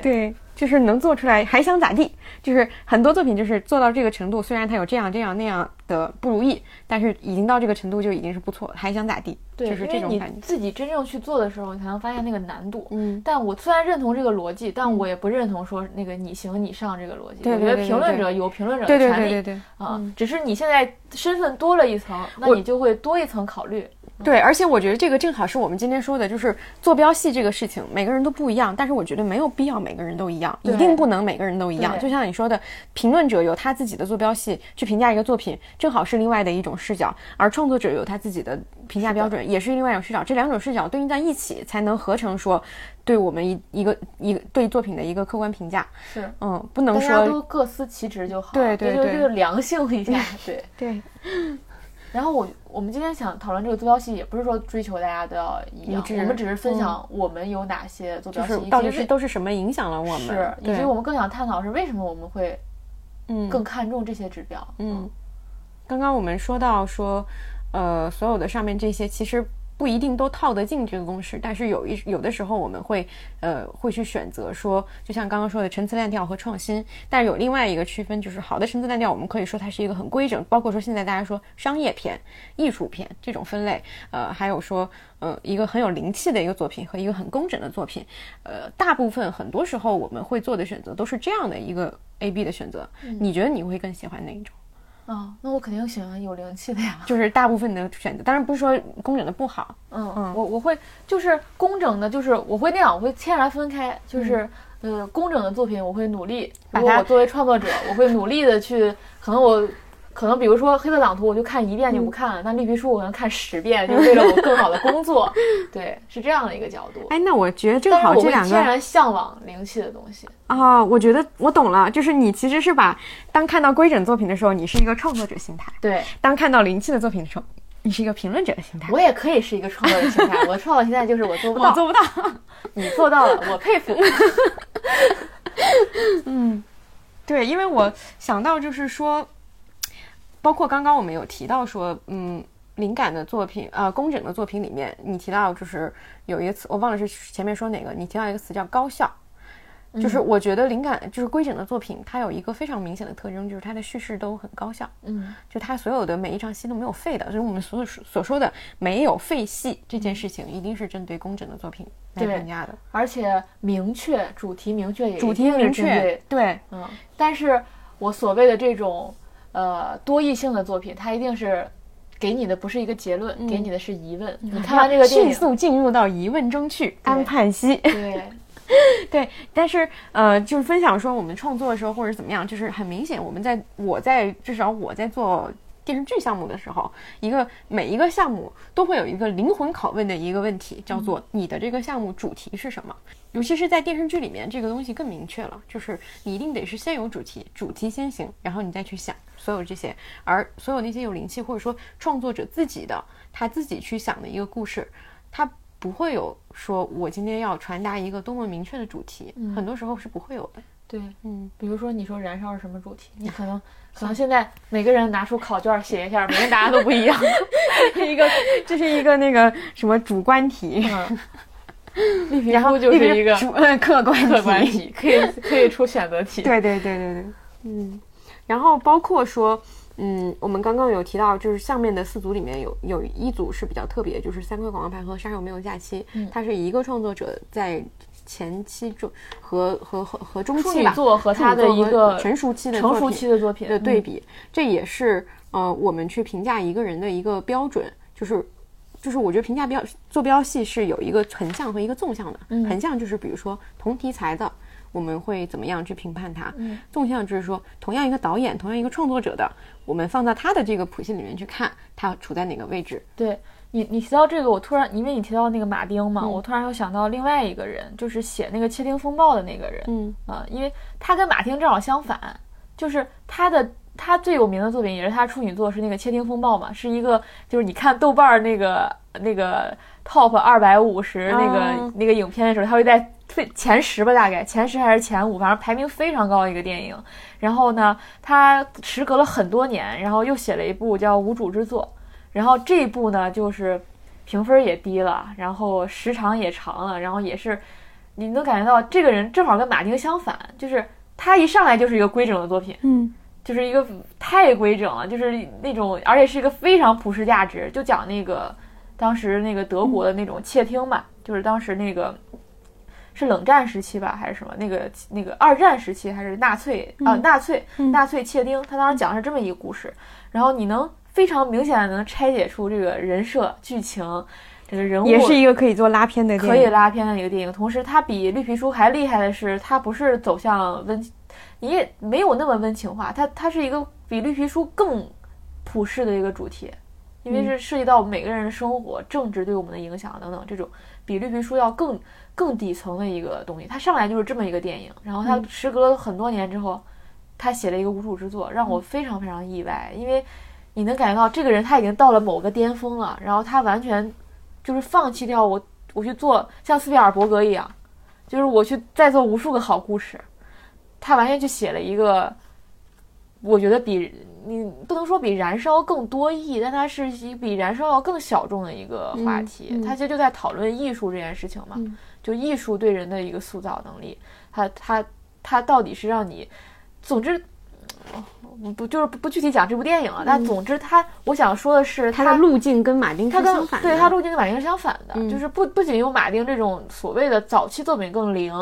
对，就是能做出来还想咋地？就是很多作品就是做到这个程度，虽然它有这样这样那样的不如意，但是已经到这个程度就已经是不错，还想咋地？对，就是这种感觉。自己真正去做的时候，你才能发现那个难度。嗯。但我虽然认同这个逻辑，但我也不认同说那个你行你上这个逻辑。对对对。我觉得评论者有评论者的权利。对对对对。啊，只是你现在身份多了一层，那你就会多一层考虑。对，而且我觉得这个正好是我们今天说的，就是坐标系这个事情，每个人都不一样。但是我觉得没有必要每个人都一样，一定不能每个人都一样。就像你说的，评论者有他自己的坐标系去评价一个作品，正好是另外的一种视角；而创作者有他自己的评价标准，也是另外一种视角。这两种视角对应在一起，才能合成说对我们一一个一个对作品的一个客观评价。是，嗯，不能说都各司其职就好。对对对，就是良性一下。对 对。然后我我们今天想讨论这个坐标系，也不是说追求大家都要一样，我们只是分享我们有哪些坐标系，到底是都是什么影响了我们，是，以及我们更想探讨是为什么我们会，嗯，更看重这些指标。嗯，刚刚我们说到说，呃，所有的上面这些其实不一定都套得进这个公式，但是有一有的时候我们会呃会去选择说，就像刚刚说的陈词滥调和创新，但是有另外一个区分，就是好的陈词滥调，我们可以说它是一个很规整，包括说现在大家说商业片、艺术片这种分类，呃，还有说呃一个很有灵气的一个作品和一个很工整的作品，呃，大部分很多时候我们会做的选择都是这样的一个 A B 的选择，你觉得你会更喜欢哪一种？啊，那我肯定喜欢有灵气的呀。就是大部分的选择，当然不是说工整的不好。嗯嗯，我我会就是工整的，就是我会那样，我会天然分开。就是呃，工整的作品，我会努力。我作为创作者，我会努力的去，可能我。可能比如说黑色党图，我就看一遍就不看了。但绿皮书我可能看十遍，就为了我更好的工作。对，是这样的一个角度。哎，那我觉得正好这两个天然向往灵气的东西啊。我觉得我懂了，就是你其实是把当看到规整作品的时候，你是一个创作者心态；对，当看到灵气的作品的时候，你是一个评论者的心态。我也可以是一个创作者心态。我的创作心态就是我做不到，做不到，你做到了，我佩服。嗯，对，因为我想到就是说。包括刚刚我们有提到说，嗯，灵感的作品，呃，工整的作品里面，你提到就是有一个词，我忘了是前面说哪个，你提到一个词叫高效，就是我觉得灵感就是规整的作品，它有一个非常明显的特征，就是它的叙事都很高效，嗯，就它所有的每一场戏都没有废的，就是我们所所说的没有废戏这件事情，一定是针对工整的作品来评价的，而且明确主题明确也主题明确对，嗯，但是我所谓的这种。呃，多义性的作品，它一定是给你的不是一个结论，给你的是疑问。你看完这个电影，迅速进入到疑问中去，安盼息。对，对。但是，呃，就是分享说我们创作的时候或者怎么样，就是很明显，我们在我在至少我在做。电视剧项目的时候，一个每一个项目都会有一个灵魂拷问的一个问题，叫做你的这个项目主题是什么？尤其是在电视剧里面，这个东西更明确了，就是你一定得是先有主题，主题先行，然后你再去想所有这些。而所有那些有灵气或者说创作者自己的他自己去想的一个故事，他不会有说我今天要传达一个多么明确的主题，很多时候是不会有的。对，嗯，比如说你说燃烧是什么主题，你可能 可能现在每个人拿出考卷写一下，每个人答案都不一样，是 一个这是一个那个什么主观题，然后就是一个客观客观题，可以可以出选择题。对对对对对，嗯，然后包括说，嗯，我们刚刚有提到，就是下面的四组里面有有一组是比较特别，就是三块广告牌和杀手没有假期，它是一个创作者在。前期中和和和和中期吧，和他的一个成熟期的成熟期的作品的对比，这也是呃我们去评价一个人的一个标准，就是就是我觉得评价标坐标系是有一个横向和一个纵向的，横向就是比如说同题材的，我们会怎么样去评判它，纵向就是说同样一个导演，同样一个创作者的，我们放在他的这个谱系里面去看，他处在哪个位置，对。你你提到这个，我突然因为你提到那个马丁嘛，我突然又想到另外一个人，就是写那个《窃听风暴》的那个人，嗯。啊，因为他跟马丁正好相反，就是他的他最有名的作品也是他处女作，是那个《窃听风暴》嘛，是一个就是你看豆瓣那个那个 top 二百五十那个那个影片的时候，他会在最前十吧，大概前十还是前五，反正排名非常高的一个电影。然后呢，他时隔了很多年，然后又写了一部叫《无主之作》。然后这一部呢，就是评分也低了，然后时长也长了，然后也是你能感觉到这个人正好跟马丁相反，就是他一上来就是一个规整的作品，嗯，就是一个太规整了，就是那种而且是一个非常普世价值，就讲那个当时那个德国的那种窃听嘛，就是当时那个是冷战时期吧，还是什么那个那个二战时期还是纳粹啊纳粹纳粹窃听，他当时讲的是这么一个故事，然后你能。非常明显的能拆解出这个人设、剧情，这个人物也是一个可以做拉片的，可以拉片的一个电影。同时，它比绿皮书还厉害的是，它不是走向温，你也没有那么温情化，它它是一个比绿皮书更普世的一个主题，因为是涉及到每个人的生活、政治对我们的影响等等，这种比绿皮书要更更底层的一个东西。它上来就是这么一个电影，然后它时隔了很多年之后，他写了一个无主之作，让我非常非常意外，因为。你能感觉到这个人他已经到了某个巅峰了，然后他完全就是放弃掉我，我去做像斯皮尔伯格一样，就是我去再做无数个好故事，他完全就写了一个，我觉得比你不能说比燃烧更多义，但它是一比燃烧要更小众的一个话题。他其实就在讨论艺术这件事情嘛，就艺术对人的一个塑造能力，它它它到底是让你，总之。不就是不不具体讲这部电影了，但总之他我想说的是，他的路径跟马丁是相反的。对他路径跟马丁是相反的，就是不不仅有马丁这种所谓的早期作品更灵，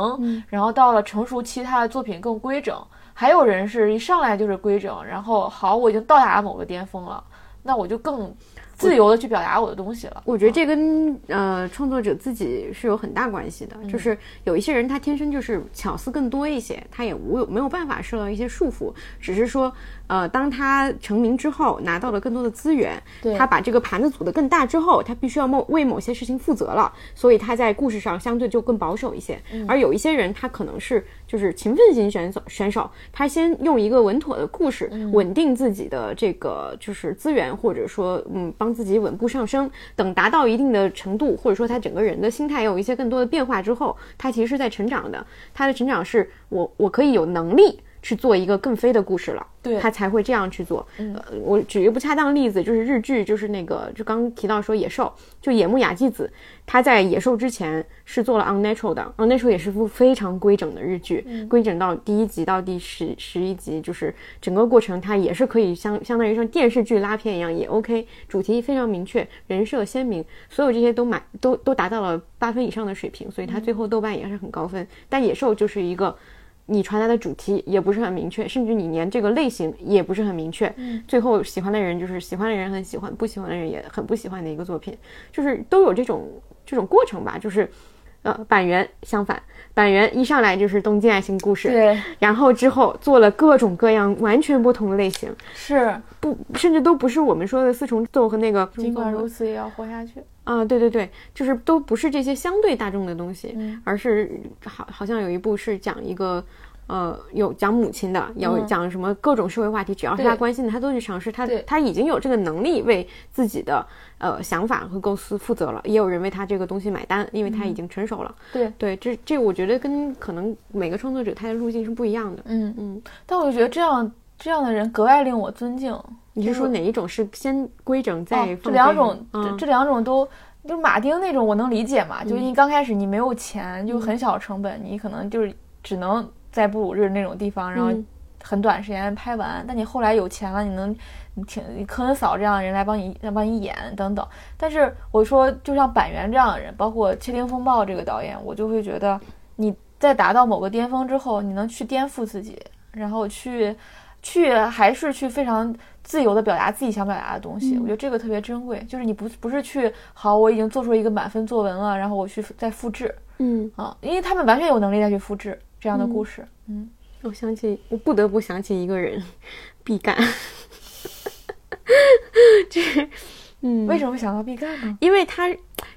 然后到了成熟期他的作品更规整，还有人是一上来就是规整，然后好我已经到达了某个巅峰了，那我就更。自由的去表达我的东西了。我觉得这跟呃创作者自己是有很大关系的。就是有一些人他天生就是巧思更多一些，他也无有没有办法受到一些束缚，只是说。呃，当他成名之后，拿到了更多的资源，他把这个盘子组得更大之后，他必须要某为某些事情负责了，所以他在故事上相对就更保守一些。而有一些人，他可能是就是勤奋型选手，选手，他先用一个稳妥的故事稳定自己的这个就是资源，或者说嗯帮自己稳步上升。等达到一定的程度，或者说他整个人的心态有一些更多的变化之后，他其实是在成长的。他的成长是我我可以有能力。去做一个更飞的故事了，对他才会这样去做。呃，我举一个不恰当的例子，就是日剧，就是那个就刚提到说野兽，就野木雅纪子，他在野兽之前是做了 Unnatural 的，Unnatural 也是部非常规整的日剧，规整到第一集到第十十一集，就是整个过程它也是可以相相当于像电视剧拉片一样也 OK，主题非常明确，人设鲜明，所有这些都满都都达到了八分以上的水平，所以它最后豆瓣也是很高分。但野兽就是一个。你传达的主题也不是很明确，甚至你连这个类型也不是很明确。嗯，最后喜欢的人就是喜欢的人很喜欢，不喜欢的人也很不喜欢的一个作品，就是都有这种这种过程吧。就是，呃，板垣相反，板垣一上来就是东京爱情故事，对，然后之后做了各种各样完全不同的类型，是不，甚至都不是我们说的四重奏和那个。尽管如此，也要活下去。啊，对对对，就是都不是这些相对大众的东西，而是好好像有一部是讲一个，呃，有讲母亲的，有讲什么各种社会话题，只要是他关心的，他都去尝试。他他已经有这个能力为自己的呃想法和构思负责了，也有人为他这个东西买单，因为他已经成熟了。对对，这这我觉得跟可能每个创作者他的路径是不一样的。嗯嗯，但我就觉得这样这样的人格外令我尊敬。你是说哪一种是先规整再？这两种，这这两种都，就马丁那种我能理解嘛？就你刚开始你没有钱，就很小成本，你可能就是只能在布鲁日那种地方，然后很短时间拍完。但你后来有钱了，你能你请科恩嫂这样的人来帮你来帮你演等等。但是我说，就像板垣这样的人，包括《窃听风暴》这个导演，我就会觉得你在达到某个巅峰之后，你能去颠覆自己，然后去去还是去非常。自由的表达自己想表达的东西，我觉得这个特别珍贵。就是你不不是去好，我已经做出一个满分作文了，然后我去再复制，嗯啊，因为他们完全有能力再去复制这样的故事。嗯，我想起，我不得不想起一个人，毕赣，就是，嗯，为什么会想到毕赣呢？因为他。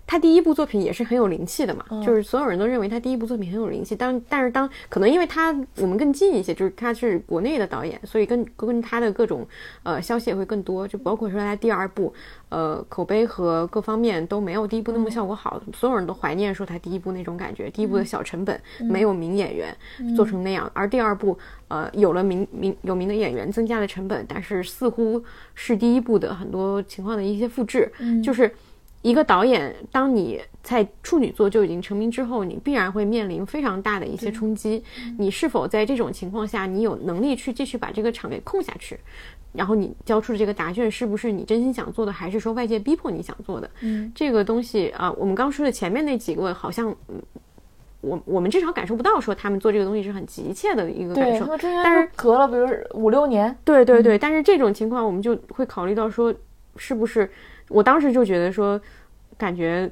他第一部作品也是很有灵气的嘛，就是所有人都认为他第一部作品很有灵气。当但是当可能因为他我们更近一些，就是他是国内的导演，所以跟跟他的各种呃消息也会更多，就包括说他第二部，呃口碑和各方面都没有第一部那么效果好，所有人都怀念说他第一部那种感觉，第一部的小成本没有名演员做成那样，而第二部呃有了名名有名的演员，增加了成本，但是似乎是第一部的很多情况的一些复制，就是。一个导演，当你在处女座就已经成名之后，你必然会面临非常大的一些冲击。你是否在这种情况下，你有能力去继续把这个场给控下去？然后你交出的这个答卷是不是你真心想做的，还是说外界逼迫你想做的？嗯，这个东西啊，我们刚说的前面那几个，好像我我们至少感受不到说他们做这个东西是很急切的一个感受。但是隔了比如五六年，对对对，但是这种情况我们就会考虑到说，是不是？我当时就觉得说，感觉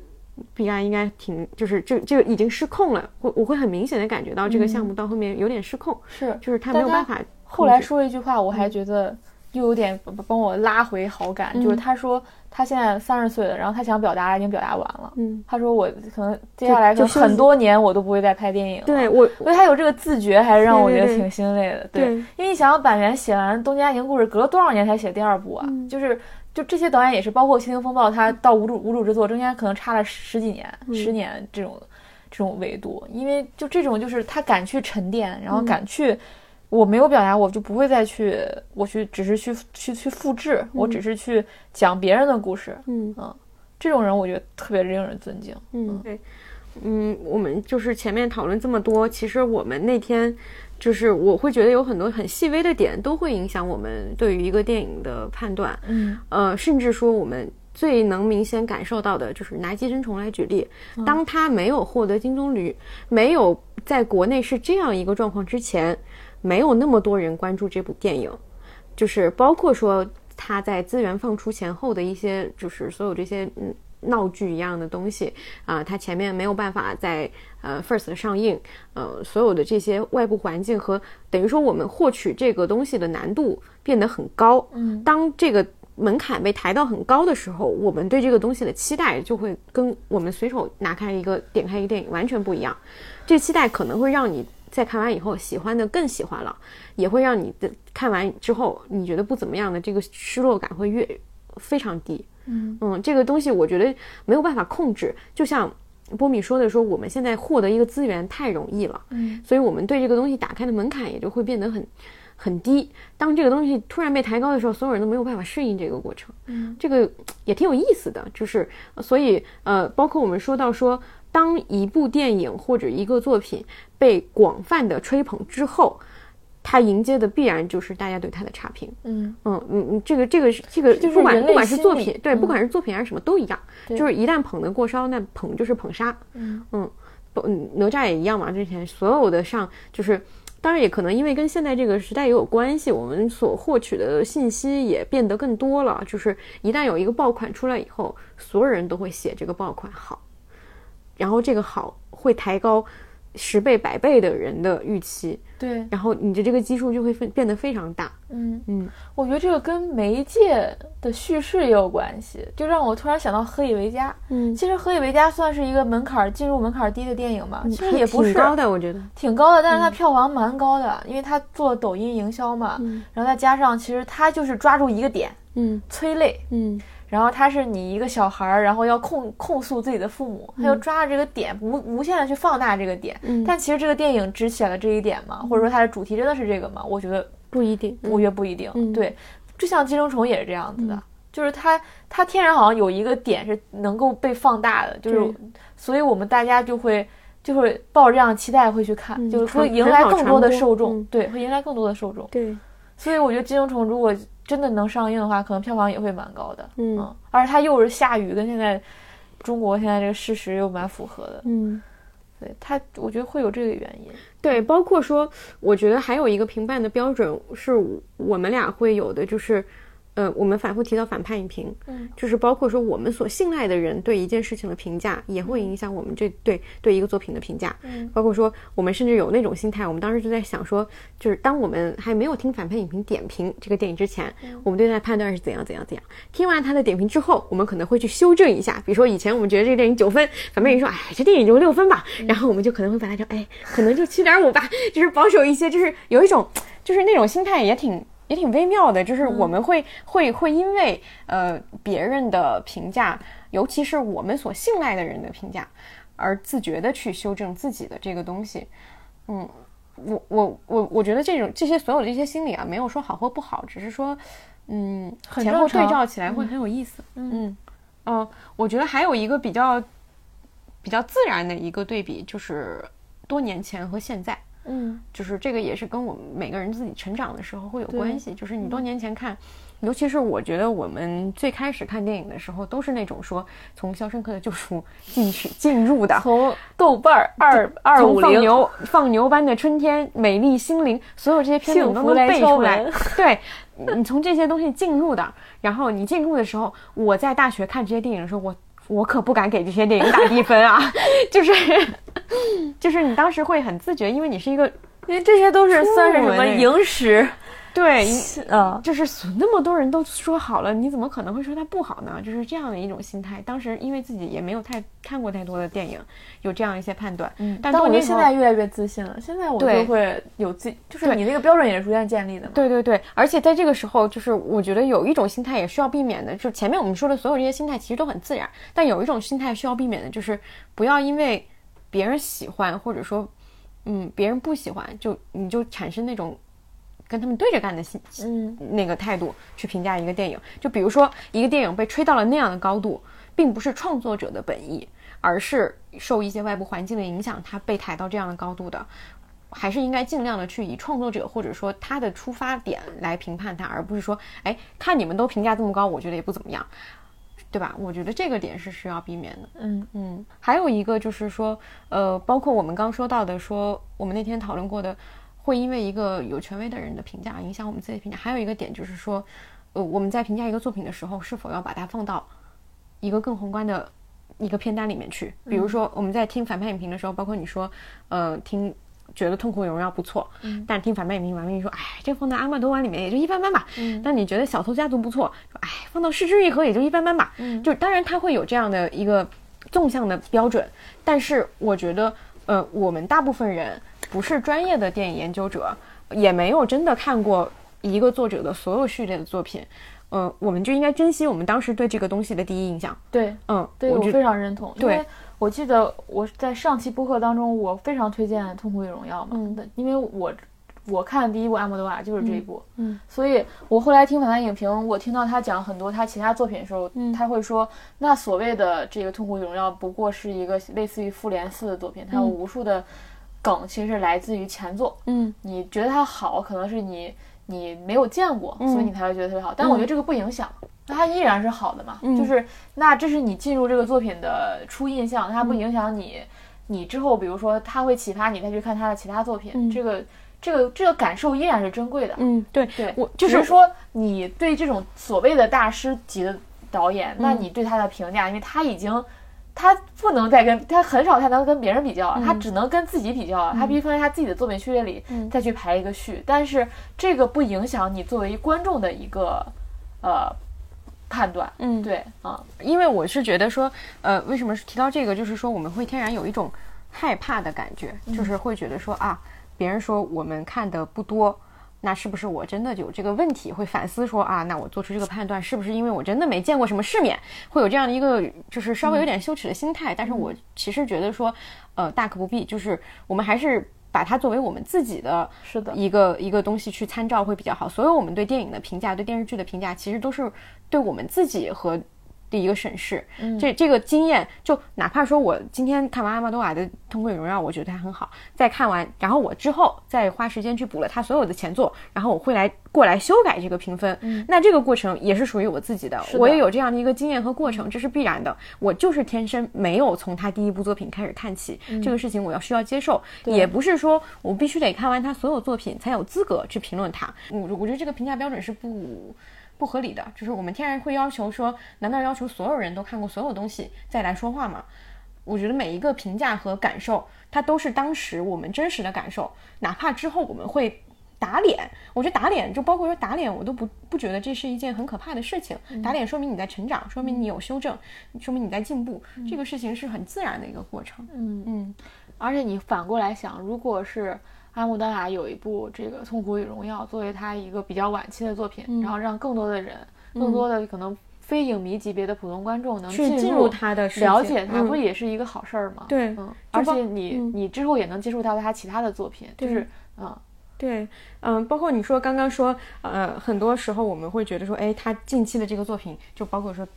毕赣应该挺，就是这这个已经失控了。我我会很明显的感觉到这个项目到后面有点失控，是，就是他没有办法。后来说一句话，我还觉得又有点帮我拉回好感，就是他说他现在三十岁了，然后他想表达已经表达完了。嗯，他说我可能接下来就很多年我都不会再拍电影。对我，因为他有这个自觉，还是让我觉得挺欣慰的。对，因为你想想，板垣写完《东京爱情故事》，隔了多少年才写第二部啊？就是。就这些导演也是，包括《倾听风暴》，他到无主无主之作中间可能差了十几年、十年这种这种维度，因为就这种就是他敢去沉淀，然后敢去我没有表达，我就不会再去，我去只是去去去复制，我只是去讲别人的故事。嗯嗯，这种人我觉得特别令人尊敬。嗯，对，嗯，我们就是前面讨论这么多，其实我们那天就是我会觉得有很多很细微的点都会影响我们对于一个电影的判断。嗯，呃，甚至说我们最能明显感受到的就是拿《寄生虫》来举例，当他没有获得金棕榈，没有在国内是这样一个状况之前，没有那么多人关注这部电影，就是包括说他在资源放出前后的一些，就是所有这些嗯。闹剧一样的东西啊，它前面没有办法在呃 first 上映，呃，所有的这些外部环境和等于说我们获取这个东西的难度变得很高。嗯，当这个门槛被抬到很高的时候，我们对这个东西的期待就会跟我们随手拿开一个点开一个电影完全不一样。这期待可能会让你在看完以后喜欢的更喜欢了，也会让你的看完之后你觉得不怎么样的这个失落感会越非常低。嗯嗯，这个东西我觉得没有办法控制，就像波米说的，说我们现在获得一个资源太容易了，嗯，所以我们对这个东西打开的门槛也就会变得很很低。当这个东西突然被抬高的时候，所有人都没有办法适应这个过程，嗯，这个也挺有意思的。就是所以呃，包括我们说到说，当一部电影或者一个作品被广泛的吹捧之后。它迎接的必然就是大家对它的差评，嗯嗯嗯嗯，这个这个这个就是不管不管是作品，对，不管是作品还是什么都一样，对就是一旦捧得过烧，那捧就是捧杀，嗯嗯，不嗯哪吒也一样嘛，之前所有的上就是。当然也可能因为跟现在这个时代也有关系，我们所获取的信息也变得更多了。就是一旦有一个爆款出来以后，所有人都会写这个爆款好，然后这个好会抬高十倍百倍的人的预期，对，然后你的这个基数就会分变得非常大。嗯嗯，我觉得这个跟媒介的叙事也有关系，就让我突然想到《何以为家》。嗯其实《何以为家》算是一个门槛进入门槛低的电影嘛，其实也不是挺高的，我觉得。挺高的，但是它票房蛮高的，因为它做抖音营销嘛，嗯然后再加上其实它就是抓住一个点，嗯催泪，嗯然后他是你一个小孩儿，然后要控控诉自己的父母，他就抓着这个点无无限的去放大这个点，嗯但其实这个电影只写了这一点嘛？或者说它的主题真的是这个吗？我觉得不一定。我觉得不一定。嗯对，就像寄生虫也是这样子的，就是它它天然好像有一个点是能够被放大的，就是所以我们大家就会就会抱着这样的期待会去看，嗯就是会迎来更多的受众，嗯对，会迎来更多的受众。对，所以我觉得寄生虫如果真的能上映的话，可能票房也会蛮高的。嗯而且它又是下雨，跟现在中国现在这个事实又蛮符合的。嗯。对它，我觉得会有这个原因。对，包括说，我觉得还有一个评判的标准是我们俩会有的，就是，呃，我们反复提到反派影评，嗯，就是包括说我们所信赖的人对一件事情的评价，也会影响我们这对对一个作品的评价。嗯，包括说我们甚至有那种心态，我们当时就在想说，就是当我们还没有听反派影评点评这个电影之前，我们对它的判断是怎样怎样怎样。听完他的点评之后，我们可能会去修正一下，比如说以前我们觉得这个电影九分，反派影说，哎，这电影就六分吧，然后我们就可能会把它说，哎，可能就七点五吧，就是保守一些，就是有一种，就是那种心态也挺。也挺微妙的，就是我们会、会会因为呃别人的评价，尤其是我们所信赖的人的评价，而自觉的去修正自己的这个东西。嗯，我我我我觉得这种这些所有的这些心理啊，没有说好或不好，只是说，嗯，前后对照起来会很有意思。嗯嗯，哦、我觉得还有一个比较比较自然的一个对比，就是多年前和现在。嗯就是这个也是跟我们每个人自己成长的时候会有关系。就是你多年前看，尤其是我觉得我们最开始看电影的时候，都是那种说从《肖申克的救赎》进去进入的，从豆瓣儿二二五零放牛放牛班的春天、美丽心灵，所有这些片子你都背出来门。对，你从这些东西进入的，然后你进入的时候，我在大学看这些电影的时候，我我可不敢给这些电影打低分啊，就是就是你当时会很自觉，因为你是一个因为这些都是算是什么初吻影史对。啊？就是那么多人都说好了，你怎么可能会说它不好呢？就是这样的一种心态。当时因为自己也没有太看过太多的电影，有这样一些判断。嗯，但我觉得现在越来越自信了。现在我对就会有自，就是你那个标准也是逐渐建立的嘛。对对对，而且在这个时候，就是我觉得有一种心态也需要避免的，就前面我们说的所有这些心态其实都很自然，但有一种心态需要避免的，就是不要因为别人喜欢或者说，嗯，别人不喜欢，就你就产生那种跟他们对着干的心，嗯，那个态度去评价一个电影。就比如说一个电影被吹到了那样的高度，并不是创作者的本意，而是受一些外部环境的影响，它被抬到这样的高度的。还是应该尽量的去以创作者或者说他的出发点来评判他，而不是说，哎，看你们都评价这么高，我觉得也不怎么样，对吧？我觉得这个点是需要避免的。嗯嗯，还有一个就是说，呃，包括我们刚说到的，说我们那天讨论过的，会因为一个有权威的人的评价影响我们自己的评价。还有一个点就是说，呃，我们在评价一个作品的时候，是否要把它放到一个更宏观的一个片单里面去？比如说我们在听反派影评的时候，包括你说，呃，听。觉得《痛苦与荣耀》不错，嗯，但听反派影评，反派影评说，哎，这放在阿曼多瓦里面也就一般般吧，嗯，但你觉得《小偷家族》不错，说，哎，放到《失之愈合》也就一般般吧，嗯，就当然他会有这样的一个纵向的标准，但是我觉得，呃，我们大部分人不是专业的电影研究者，也没有真的看过一个作者的所有序列的作品，呃，我们就应该珍惜我们当时对这个东西的第一印象，对，嗯，对我非常认同，对。我记得我在上期播客当中，我非常推荐《痛苦与荣耀》嘛，嗯，因为我我看第一部阿莫多瓦就是这一部，嗯，所以我后来听访谈影评，我听到他讲很多他其他作品的时候，他会说，那所谓的这个《痛苦与荣耀》不过是一个类似于《复联四》的作品，它有无数的梗，其实是来自于前作，嗯，你觉得它好，可能是你你没有见过，所以你才会觉得特别好，但我觉得这个不影响。那它依然是好的嘛？就是那这是你进入这个作品的初印象，它不影响你，你之后比如说它会启发你再去看他的其他作品，这个这个这个感受依然是珍贵的。嗯，对对，我就是说你对这种所谓的大师级的导演，那你对他的评价，因为他已经他不能再跟他很少才能跟别人比较，他只能跟自己比较，他必须放在他自己的作品序列里再去排一个序，但是这个不影响你作为观众的一个呃。判断，嗯，对，啊，因为我是觉得说，呃，为什么提到这个，就是说我们会天然有一种害怕的感觉，就是会觉得说啊，别人说我们看的不多，那是不是我真的有这个问题？会反思说啊，那我做出这个判断是不是因为我真的没见过什么世面？会有这样的一个就是稍微有点羞耻的心态。但是我其实觉得说，呃，大可不必，就是我们还是。把它作为我们自己的是的一个一个东西去参照会比较好。所有我们对电影的评价、对电视剧的评价，其实都是对我们自己和。的一个审视，这这个经验，就哪怕说我今天看完阿玛多瓦的《痛苦与荣耀》，我觉得它很好，再看完，然后我之后再花时间去补了他所有的前作，然后我会来过来修改这个评分。那这个过程也是属于我自己的，我也有这样的一个经验和过程，这是必然的。我就是天生没有从他第一部作品开始看起，这个事情我要需要接受，也不是说我必须得看完他所有作品才有资格去评论他。我我觉得这个评价标准是不。不合理的，就是我们天然会要求说，难道要求所有人都看过所有东西再来说话吗？我觉得每一个评价和感受，它都是当时我们真实的感受，哪怕之后我们会打脸，我觉得打脸就包括说打脸，我都不不觉得这是一件很可怕的事情。打脸说明你在成长，说明你有修正，说明你在进步，这个事情是很自然的一个过程。嗯嗯，而且你反过来想，如果是。阿姆达瓦有一部这个《痛苦与荣耀》，作为他一个比较晚期的作品，然后让更多的人，更多的可能非影迷级别的普通观众能进入他的了解他，不也是一个好事儿吗？对，嗯，而且你你之后也能接触到他其他的作品，就是嗯，对，嗯，包括你说刚刚说，呃，很多时候我们会觉得说，哎，他近期的这个作品，就包括说。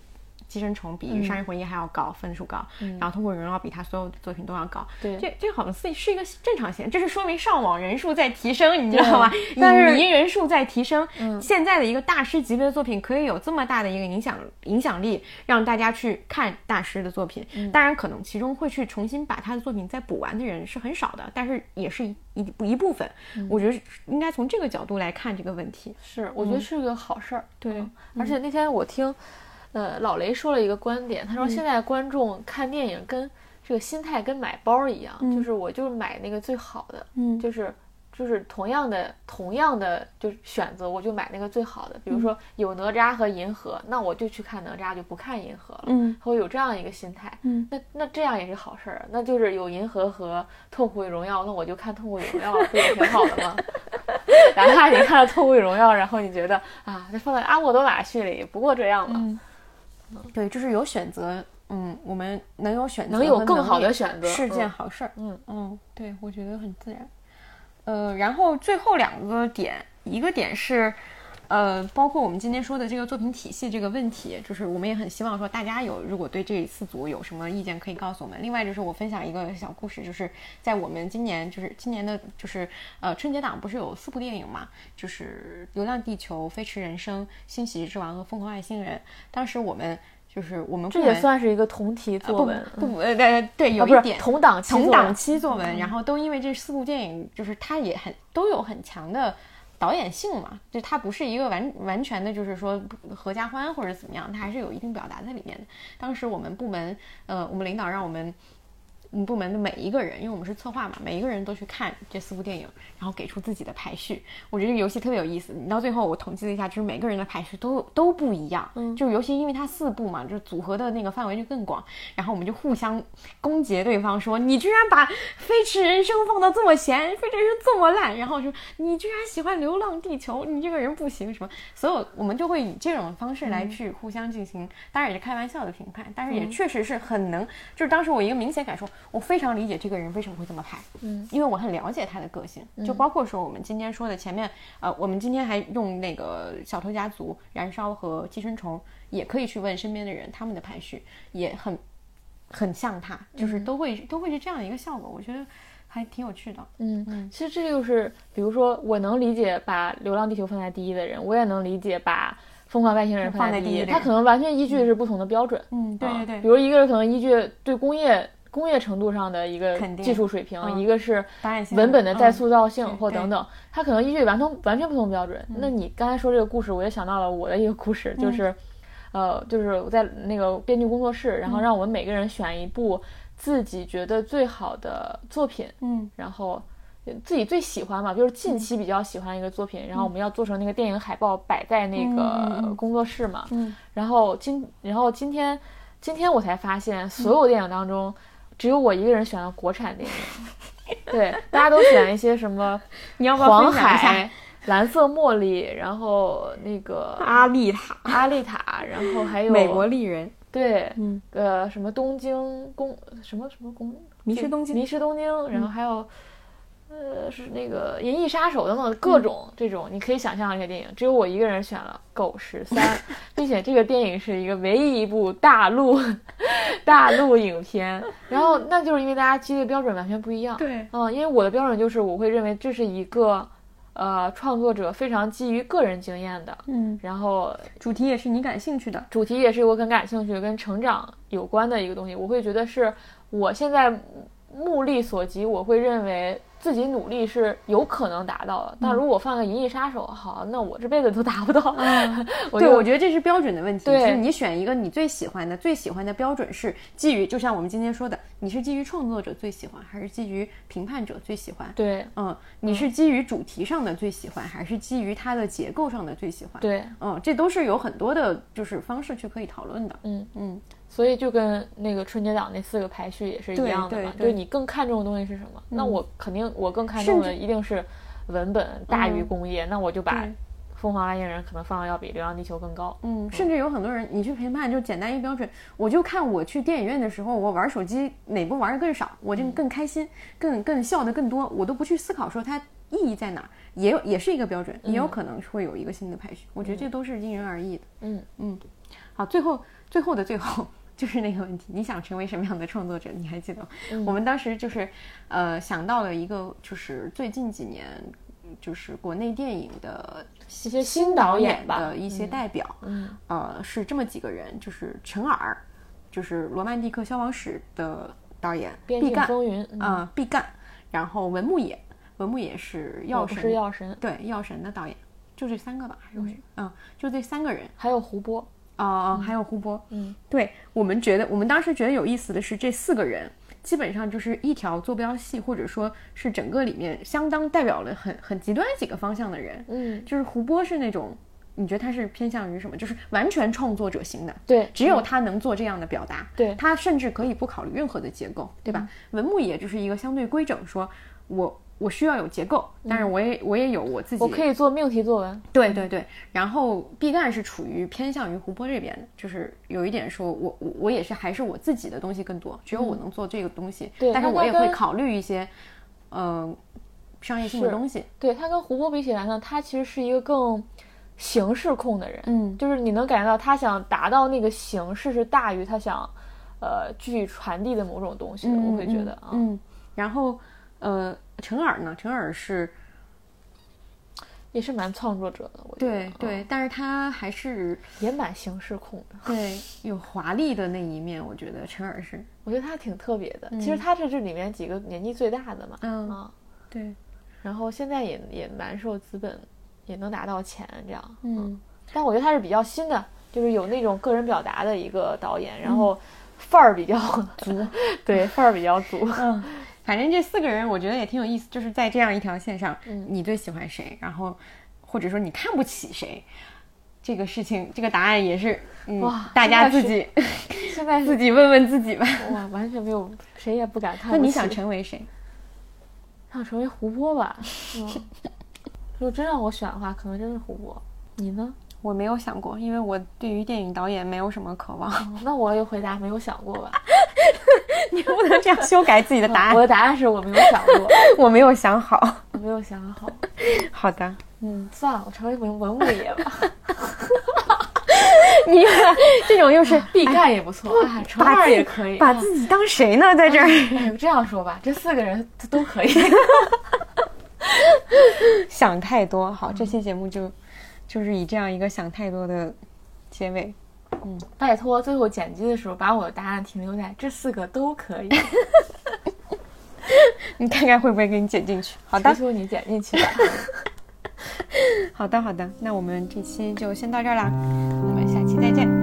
寄生虫比《杀人回忆》还要高分数高，然后《通过荣耀》比他所有的作品都要高。对，这这好像是是一个正常现象，这是说明上网人数在提升，你知道吗？但是迷人数在提升。现在的一个大师级别的作品可以有这么大的一个影响影响力，让大家去看大师的作品。当然，可能其中会去重新把他的作品再补完的人是很少的，但是也是一一一部分。我觉得应该从这个角度来看这个问题。是，我觉得是个好事儿。对，而且那天我听。呃，老雷说了一个观点，他说现在观众看电影跟这个心态跟买包一样，就是我就是买那个最好的，嗯，就是就是同样的同样的就是选择，我就买那个最好的。比如说有哪吒和银河，那我就去看哪吒，就不看银河了。嗯，会有这样一个心态。嗯，那那这样也是好事儿，那就是有银河和痛苦与荣耀，那我就看痛苦与荣耀，不也挺好的吗？哪怕你看了痛苦与荣耀，然后你觉得啊，这放在阿莫多瓦序里，不过这样嘛。对，就是有选择，嗯，我们能有选择，能有更好的选择是件好事儿。嗯嗯，对，我觉得很自然。呃，然后最后两个点，一个点是。呃，包括我们今天说的这个作品体系这个问题，就是我们也很希望说大家有如果对这四组有什么意见可以告诉我们。另外就是我分享一个小故事，就是在我们今年就是今年的就是呃春节档不是有四部电影嘛，就是《流浪地球》《飞驰人生》《新喜剧之王》和《疯狂外星人》。当时我们就是我们这也算是一个同题作文，不呃对对有一点同档期同档期作文，然后都因为这四部电影就是它也很都有很强的。导演性嘛，就他不是一个完完全的，就是说合家欢或者怎么样，他还是有一定表达在里面的。当时我们部门，呃，我们领导让我们。我们部门的每一个人，因为我们是策划嘛，每一个人都去看这四部电影，然后给出自己的排序。我觉得这个游戏特别有意思。你到最后，我统计了一下，就是每个人的排序都都不一样。嗯，就是尤其因为它四部嘛，就是组合的那个范围就更广。然后我们就互相攻讦对方，说你居然把《飞驰人生》放到这么前，《飞驰人生》这么烂，然后说你居然喜欢《流浪地球》，你这个人不行什么。所有我们就会以这种方式来去互相进行，当然也是开玩笑的评判，但是也确实是很能，就是当时我一个明显感受。我非常理解这个人为什么会这么拍，嗯，因为我很了解他的个性，就包括说我们今天说的前面，呃，我们今天还用那个小偷家族、燃烧和寄生虫，也可以去问身边的人，他们的排序也很很像他，就是都会都会是这样一个效果，我觉得还挺有趣的，嗯。嗯，其实这就是，比如说我能理解把《流浪地球》放在第一的人，我也能理解把。疯狂外星人放在第一，他可能完全依据的是不同的标准。嗯，对对对。比如一个人可能依据对工业工业程度上的一个技术水平，一个是文本的再塑造性或等等，它可能依据完全完全不同标准。那你刚才说这个故事，我也想到了我的一个故事，就是，呃，就是我在那个编剧工作室，然后让我们每个人选一部自己觉得最好的作品，嗯，然后。自己最喜欢嘛，就是近期比较喜欢一个作品，然后我们要做成那个电影海报摆在那个工作室嘛。嗯。然后今然后今天今天我才发现，所有电影当中，只有我一个人选了国产电影。对，大家都选一些什么？你要黄海、蓝色茉莉，然后那个阿丽塔、阿丽塔，然后还有美国丽人。对，嗯，呃，什么东京宫，什么什么宫？迷失东京。迷失东京，然后还有。呃，是那个《银翼杀手》等等各种这种，你可以想象一些电影，只有我一个人选了《狗十三》，并且这个电影是一个唯一一部大陆 大陆影片。然后那就是因为大家激励标准完全不一样。对，嗯，因为我的标准就是我会认为这是一个呃创作者非常基于个人经验的，嗯，然后主题也是你感兴趣的，主题也是我很感兴趣、跟成长有关的一个东西。我会觉得是我现在目力所及，我会认为。自己努力是有可能达到的，但如果我放个《银翼杀手》，好，那我这辈子都达不到。对，我觉得这是标准的问题。就是你选一个你最喜欢的，最喜欢的标准是基于，就像我们今天说的，你是基于创作者最喜欢，还是基于评判者最喜欢？对，嗯，你是基于主题上的最喜欢，还是基于它的结构上的最喜欢？对，嗯，这都是有很多的，就是方式去可以讨论的。嗯嗯。所以就跟那个春节档那四个排序也是一样的嘛，就是你更看重的东西是什么？那我肯定我更看重的一定是文本大于工业，那我就把《疯狂外星人》可能放的要比《流浪地球》更高。嗯，甚至有很多人你去评判就简单一标准，我就看我去电影院的时候，我玩手机哪部玩的更少，我就更开心，更更笑的更多，我都不去思考说它意义在哪儿，也有也是一个标准，也有可能会有一个新的排序。我觉得这都是因人而异的。嗯嗯，好，最后最后的最后。就是那个问题，你想成为什么样的创作者？你还记得？我们当时就是，呃，想到了一个，就是最近几年，就是国内电影的一些新导演的一些代表，嗯，呃，是这么几个人，就是陈耳，就是《罗曼蒂克消亡史》的导演，毕赣，啊，毕赣，然后文牧野，文牧野是药神，是药神，对，药神的导演，就这三个吧，还是嗯，就这三个人，还有胡波。啊，还有胡波，嗯，对我们觉得，我们当时觉得有意思的是，这四个人基本上就是一条坐标系，或者说是整个里面相当代表了很很极端几个方向的人，嗯，就是胡波是那种，你觉得他是偏向于什么？就是完全创作者型的，对，只有他能做这样的表达，对。他甚至可以不考虑任何的结构，对吧？文牧野就是一个相对规整，说我。我需要有结构，但是我也我也有我自己，我可以做命题作文。对对对，然后毕赣是处于偏向于湖泊这边的，就是有一点说我我我也是还是我自己的东西更多，只有我能做这个东西。对，但是我也会考虑一些，嗯，商业性的东西。对他跟湖泊比起来呢，他其实是一个更形式控的人。嗯，就是你能感觉到他想达到那个形式是大于他想，呃，具体传递的某种东西的。我会觉得啊，嗯，然后呃，陈耳呢，陈耳是。也是蛮创作者的，我觉得对对，但是他还是也蛮形式控的，对，有华丽的那一面，我觉得陈耳是，我觉得他挺特别的。其实他这是这里面几个年纪最大的嘛，嗯，对，然后现在也也蛮受资本，也能拿到钱这样，嗯，但我觉得他是比较新的，就是有那种个人表达的一个导演，然后范儿比较 足，对，范儿比较足，嗯。反正这四个人，我觉得也挺有意思，就是在这样一条线上，你最喜欢谁？然后，或者说你看不起谁？这个事情，这个答案也是哇，大家自己现在 自己问问自己吧。哇，完全没有，谁也不敢看。那你想成为谁？想成为胡波吧。嗯，如果真让我选的话，可能真是胡波。你呢？我没有想过，因为我对于电影导演没有什么渴望。那我也回答没有想过吧。你不能这样修改自己的答案。我的答案是我没有想过，我没有想好，我没有想好。好的，嗯，算了，我成为文文物爷吧。你这种又是必干也不错，成二也可以。把自己当谁呢？在这儿，这样说吧，这四个人都可以。想太多，好，这期节目就就是以这样一个想太多的结尾。嗯，拜托，最后剪辑的时候把我的答案停留在这四个都可以。你看看会不会给你剪进去？好的，求求你剪进去吧。好的，好的，那我们这期就先到这儿啦，我们下期再见。